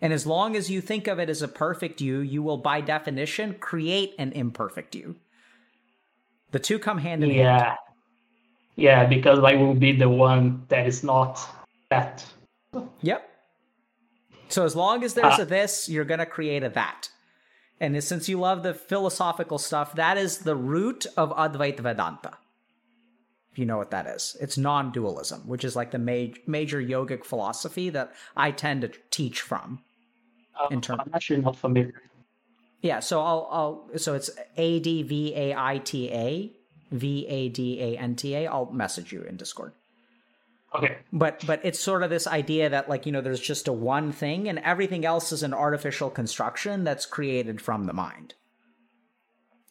And as long as you think of it as a perfect you, you will by definition create an imperfect you. The two come hand in hand. Yeah. Because I will be the one that is not that. Yep. So as long as there's Uh, a this, you're going to create a that. And since you love the philosophical stuff, that is the root of Advaita Vedanta. If you know what that is, it's non dualism, which is like the ma- major yogic philosophy that I tend to teach from. Uh, In term- I'm actually not familiar. Yeah, so I'll, I'll so it's A D V A I T A V A D A N T A. I'll message you in Discord. Okay. but but it's sort of this idea that like you know there's just a one thing and everything else is an artificial construction that's created from the mind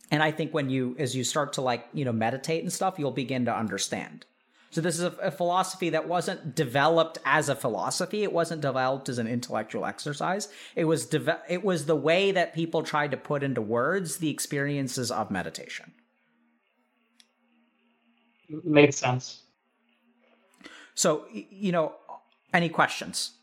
and i think when you as you start to like you know meditate and stuff you'll begin to understand so this is a, a philosophy that wasn't developed as a philosophy it wasn't developed as an intellectual exercise it was deve- it was the way that people tried to put into words the experiences of meditation Makes sense. so you know any questions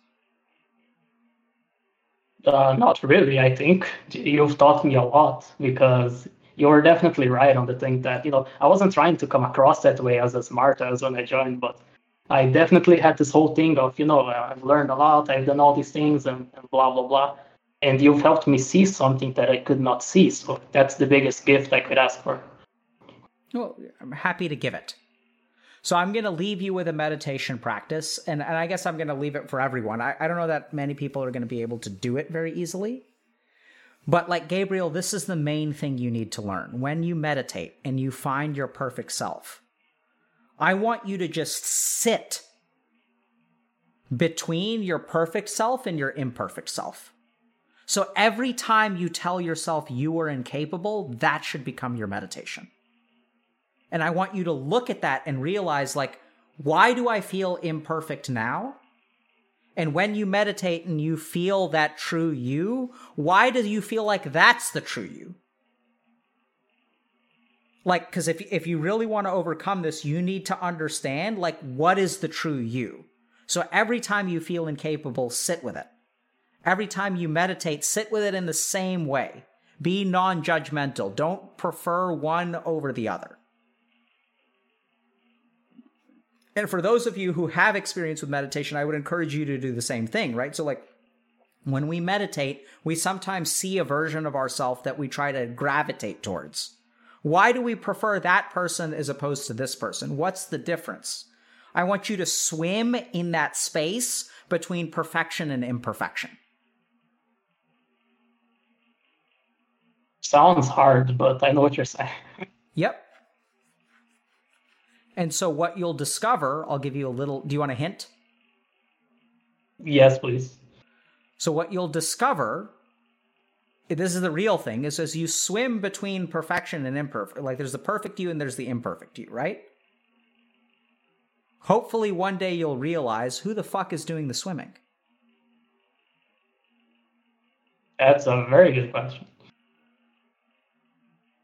Uh, not really. I think you've taught me a lot because you were definitely right on the thing that you know I wasn't trying to come across that way as a smart as when I joined, but I definitely had this whole thing of you know uh, I've learned a lot, I've done all these things, and, and blah blah blah. And you've helped me see something that I could not see. So that's the biggest gift I could ask for. Well, I'm happy to give it. So I'm going to leave you with a meditation practice, and, and I guess I'm going to leave it for everyone. I, I don't know that many people are going to be able to do it very easily. But like Gabriel, this is the main thing you need to learn. When you meditate and you find your perfect self, I want you to just sit between your perfect self and your imperfect self. So every time you tell yourself you are incapable, that should become your meditation. And I want you to look at that and realize, like, why do I feel imperfect now? And when you meditate and you feel that true you, why do you feel like that's the true you? Like, because if, if you really want to overcome this, you need to understand, like, what is the true you? So every time you feel incapable, sit with it. Every time you meditate, sit with it in the same way. Be non judgmental. Don't prefer one over the other. And for those of you who have experience with meditation, I would encourage you to do the same thing, right? So, like, when we meditate, we sometimes see a version of ourselves that we try to gravitate towards. Why do we prefer that person as opposed to this person? What's the difference? I want you to swim in that space between perfection and imperfection. Sounds hard, but I know what you're saying. Yep. And so, what you'll discover, I'll give you a little. Do you want a hint? yes, please. So, what you'll discover, this is the real thing, is as you swim between perfection and imperfect, like there's the perfect you and there's the imperfect you, right? Hopefully, one day you'll realize who the fuck is doing the swimming. That's a very good question.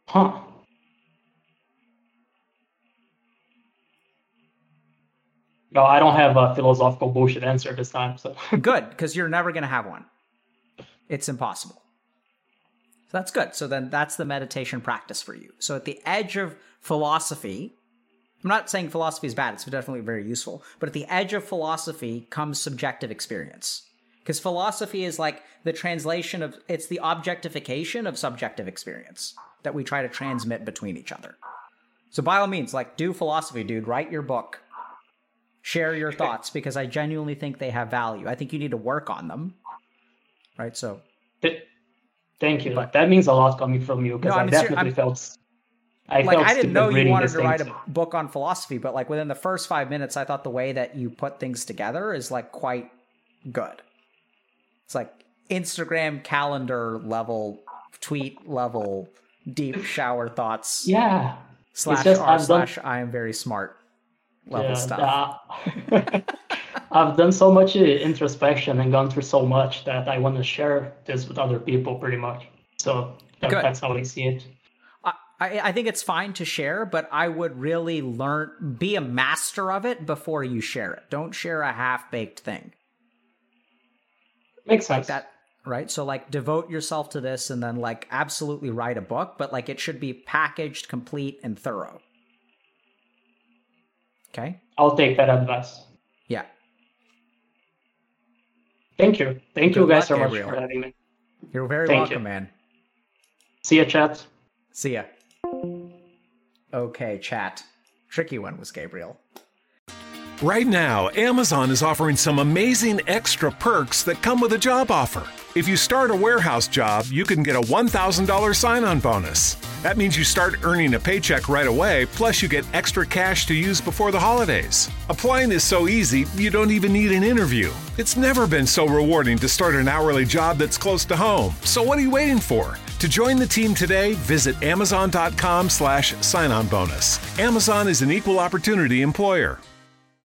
Huh. No, I don't have a philosophical bullshit answer this time. So good, because you're never going to have one. It's impossible. So that's good. So then that's the meditation practice for you. So at the edge of philosophy, I'm not saying philosophy is bad, it's definitely very useful, but at the edge of philosophy comes subjective experience. Because philosophy is like the translation of, it's the objectification of subjective experience that we try to transmit between each other. So by all means, like, do philosophy, dude. Write your book. Share your thoughts because I genuinely think they have value. I think you need to work on them. Right? So, th- thank you. But- that means a lot coming from you because No, I ser- definitely felt. I like, felt I didn't know you wanted to thing. write a book on philosophy, but like within the first five minutes, I thought the way that you put things together is like quite good. It's like Instagram calendar level, tweet level, deep shower thoughts Yeah. slash just r slash I am very smart level yeah, stuff. uh, I've done so much introspection and gone through so much that I want to share this with other people pretty much. So that, that's how I see it. I, I I think it's fine to share, but I would really learn, be a master of it before you share it. Don't share a half baked thing. Makes sense. Like that, right? So like devote yourself to this and then like absolutely write a book, but like it should be packaged, complete, and thorough. Okay? I'll take that advice. Yeah. Thank you. Thank you Good guys so much Gabriel. for having me. You're very Thank welcome, you. man. See ya, chat. See ya. Okay, chat. Tricky one was Gabriel. Right now, Amazon is offering some amazing extra perks that come with a job offer. If you start a warehouse job, you can get a $1,000 sign on bonus. That means you start earning a paycheck right away, plus, you get extra cash to use before the holidays. Applying is so easy, you don't even need an interview. It's never been so rewarding to start an hourly job that's close to home. So, what are you waiting for? To join the team today, visit amazon.com slash sign on bonus. Amazon is an equal opportunity employer.